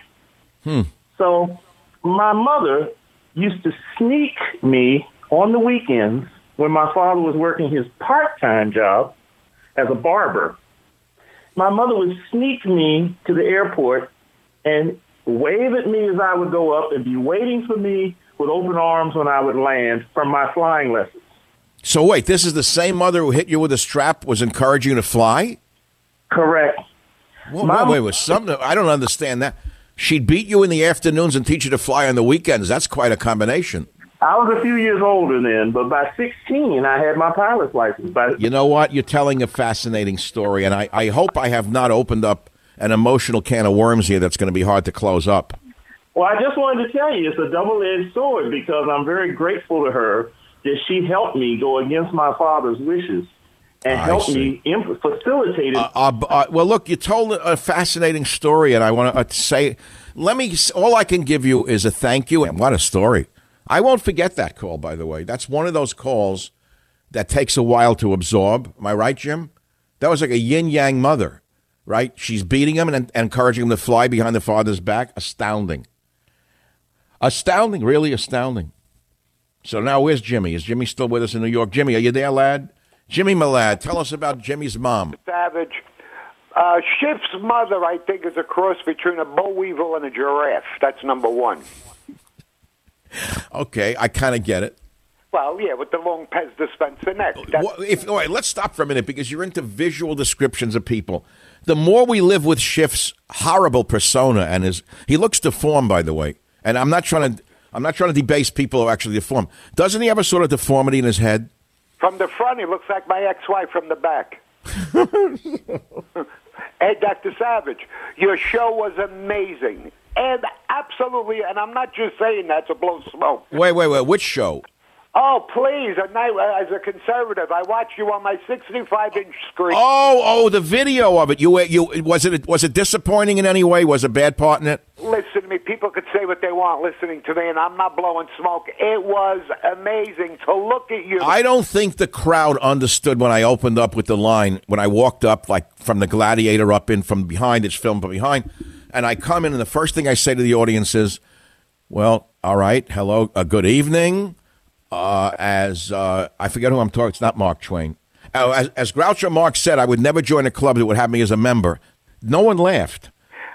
Hmm.
So my mother used to sneak me on the weekends when my father was working his part-time job as a barber. My mother would sneak me to the airport and wave at me as I would go up and be waiting for me with open arms when I would land from my flying lessons.
So wait, this is the same mother who hit you with a strap was encouraging you to fly?
Correct.
Whoa, wait, wait, was something I don't understand that. She'd beat you in the afternoons and teach you to fly on the weekends. That's quite a combination.
I was a few years older then, but by 16, I had my pilot's license. By,
You know what? You're telling a fascinating story, and I, I hope I have not opened up an emotional can of worms here that's going to be hard to close up.
well, I just wanted to tell you it's a double-edged sword because I'm very grateful to her that she helped me go against my father's wishes and
I
helped
see.
me imp- facilitate it.
Uh, b- uh, well, look, you told a fascinating story, and I want to uh, say, let me. All I can give you is a thank you, and what a story! I won't forget that call. By the way, that's one of those calls that takes a while to absorb. Am I right, Jim? That was like a yin yang mother, right? She's beating him and, and encouraging him to fly behind the father's back. Astounding, astounding, really astounding. So now, where's Jimmy? Is Jimmy still with us in New York? Jimmy, are you there, lad? Jimmy Malad, tell us about Jimmy's mom.
Savage. Uh, Schiff's mother, I think, is a cross between a boll weevil and a giraffe. That's number one.
Okay, I kind of get it.
Well, yeah, with the long Pez dispenser neck.
Well, if all right, let's stop for a minute because you're into visual descriptions of people. The more we live with Schiff's horrible persona and his he looks deformed, by the way. And I'm not trying to I'm not trying to debase people who are actually deformed. Doesn't he have a sort of deformity in his head?
From the front, he looks like my ex-wife from the back. hey, Dr. Savage, your show was amazing. And absolutely, and I'm not just saying that to blow smoke.
Wait, wait, wait. Which show?
Oh, please, a night, as a conservative, I watch you on my 65-inch screen.
Oh, oh, the video of it. You you was it was it disappointing in any way? Was a bad part in it?
Listen to me. People could say what they want listening to me, and I'm not blowing smoke. It was amazing to look at you.
I don't think the crowd understood when I opened up with the line when I walked up like from the gladiator up in from behind. It's filmed from behind, and I come in, and the first thing I say to the audience is, "Well, all right, hello, uh, good evening." Uh, as uh, I forget who I'm talking, it's not Mark Twain. Uh, as, as Groucho Marx said, I would never join a club that would have me as a member. No one laughed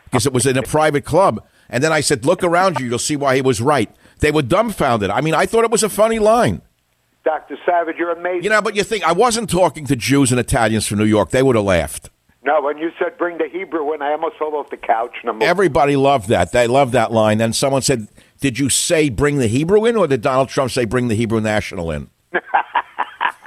because it was in a private club. And then I said, "Look around you; you'll see why he was right." They were dumbfounded. I mean, I thought it was a funny line.
Dr. Savage, you're amazing.
You know, but you think I wasn't talking to Jews and Italians from New York. They would have laughed.
No, when you said bring the Hebrew in, I almost fell off the couch.
Everybody loved that. They loved that line. Then someone said, "Did you say bring the Hebrew in, or did Donald Trump say bring the Hebrew national in?"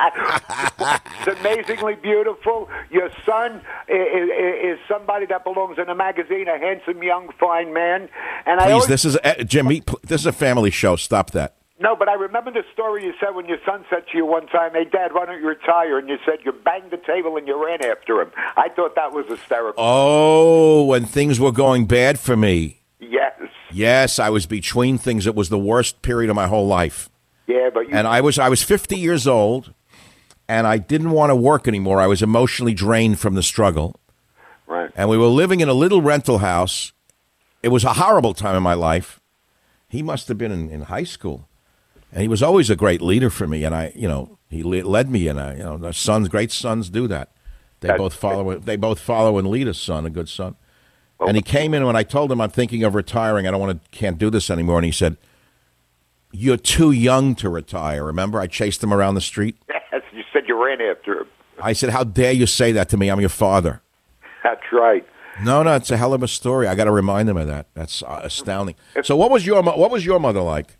it's amazingly beautiful. Your son is, is somebody that belongs in a magazine, a handsome, young, fine man. And I
Please,
always,
this is uh, Jimmy. This is a family show. Stop that.
no, but I remember the story you said when your son said to you one time, "Hey, Dad, why don't you retire?" And you said you banged the table and you ran after him. I thought that was hysterical.
Oh, when things were going bad for me.
Yes,
Yes, I was between things. It was the worst period of my whole life.
yeah, but you
And I was I was 50 years old, and I didn't want to work anymore. I was emotionally drained from the struggle.
Right.
And we were living in a little rental house. It was a horrible time in my life. He must have been in, in high school, and he was always a great leader for me. And I, you know, he led me, and I, you know, the sons, great sons, do that. They both follow. They both follow and lead a son, a good son. And he came in when I told him I'm thinking of retiring. I don't want to, can't do this anymore. And he said, "You're too young to retire." Remember, I chased him around the street.
yes, you said you ran after him.
I said, "How dare you say that to me? I'm your father."
That's right.
No, no, it's a hell of a story. I got to remind him of that. That's uh, astounding. So, what was your what was your mother like?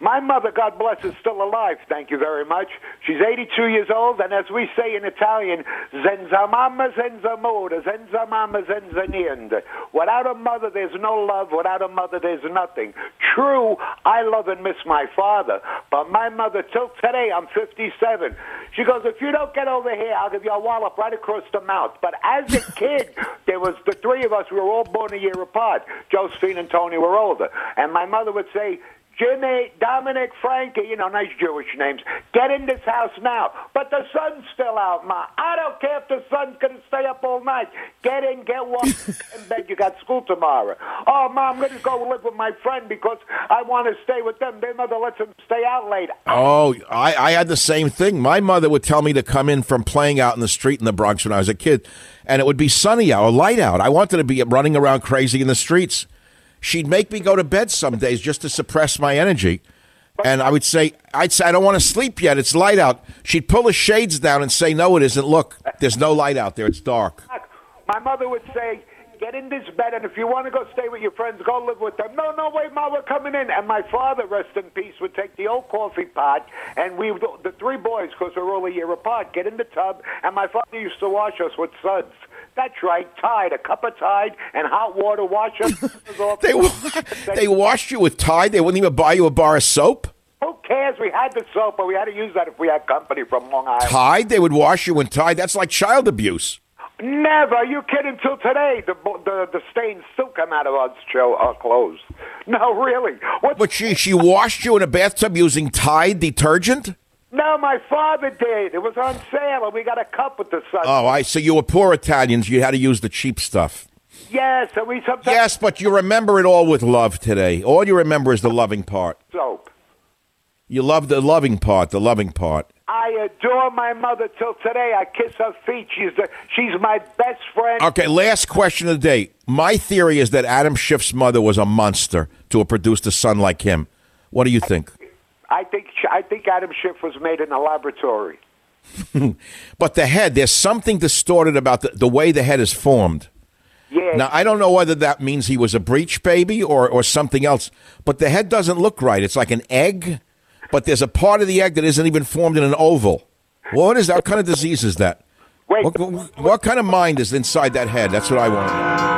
My mother, God bless, is still alive. Thank you very much. She's 82 years old, and as we say in Italian, senza mamma, senza amore, senza mamma, senza niente. Without a mother, there's no love. Without a mother, there's nothing. True, I love and miss my father, but my mother, till today, I'm 57. She goes, if you don't get over here, I'll give you a wallop right across the mouth. But as a kid, there was the three of us. We were all born a year apart. Josephine and Tony were older, and my mother would say. Jimmy, Dominic, Frankie, you know, nice Jewish names. Get in this house now. But the sun's still out, Ma. I don't care if the sun's going to stay up all night. Get in, get warm, in bed. You got school tomorrow. Oh, Ma, I'm going to go live with my friend because I want to stay with them. Their mother lets them stay out late.
Oh, I, I had the same thing. My mother would tell me to come in from playing out in the street in the Bronx when I was a kid, and it would be sunny out or light out. I wanted to be running around crazy in the streets. She'd make me go to bed some days just to suppress my energy. And I would say, I'd say, I don't want to sleep yet. It's light out. She'd pull the shades down and say, No, it isn't. Look, there's no light out there. It's dark.
My mother would say, "Get in this bed, and if you want to go stay with your friends, go live with them." No, no, wait, Ma, we're coming in. And my father, rest in peace, would take the old coffee pot, and we, the three boys, because we're all a year apart, get in the tub, and my father used to wash us with suds. That's right, Tide, a cup of Tide, and hot water wash off.
They, they washed you with Tide. They wouldn't even buy you a bar of soap.
Who cares? We had the soap, but we had to use that if we had company from Long Island.
Tide? They would wash you in Tide. That's like child abuse.
Never. Are you kidding? Till today, the the the stains still come out of our, show, our clothes. No, really. What?
But she she washed you in a bathtub using Tide detergent.
No, my father did. It was on sale, and we got a cup with the sun.
Oh, I so you were poor Italians. You had to use the cheap stuff.
Yes, and we sometimes
Yes, but you remember it all with love today. All you remember is the loving part.
soap.
You love the loving part, the loving part.
I adore my mother till today. I kiss her feet. She's the, she's my best friend.
Okay, last question of the day. My theory is that Adam Schiff's mother was a monster to have produced a son like him. What do you think?
I think I think Adam Schiff was made in a laboratory.
but the head, there's something distorted about the, the way the head is formed.
Yeah.
Now, I don't know whether that means he was a breech baby or, or something else, but the head doesn't look right. It's like an egg, but there's a part of the egg that isn't even formed in an oval. What is that? What kind of disease is that?
Wait.
What, what- what kind of mind is inside that head? That's what I want. to know.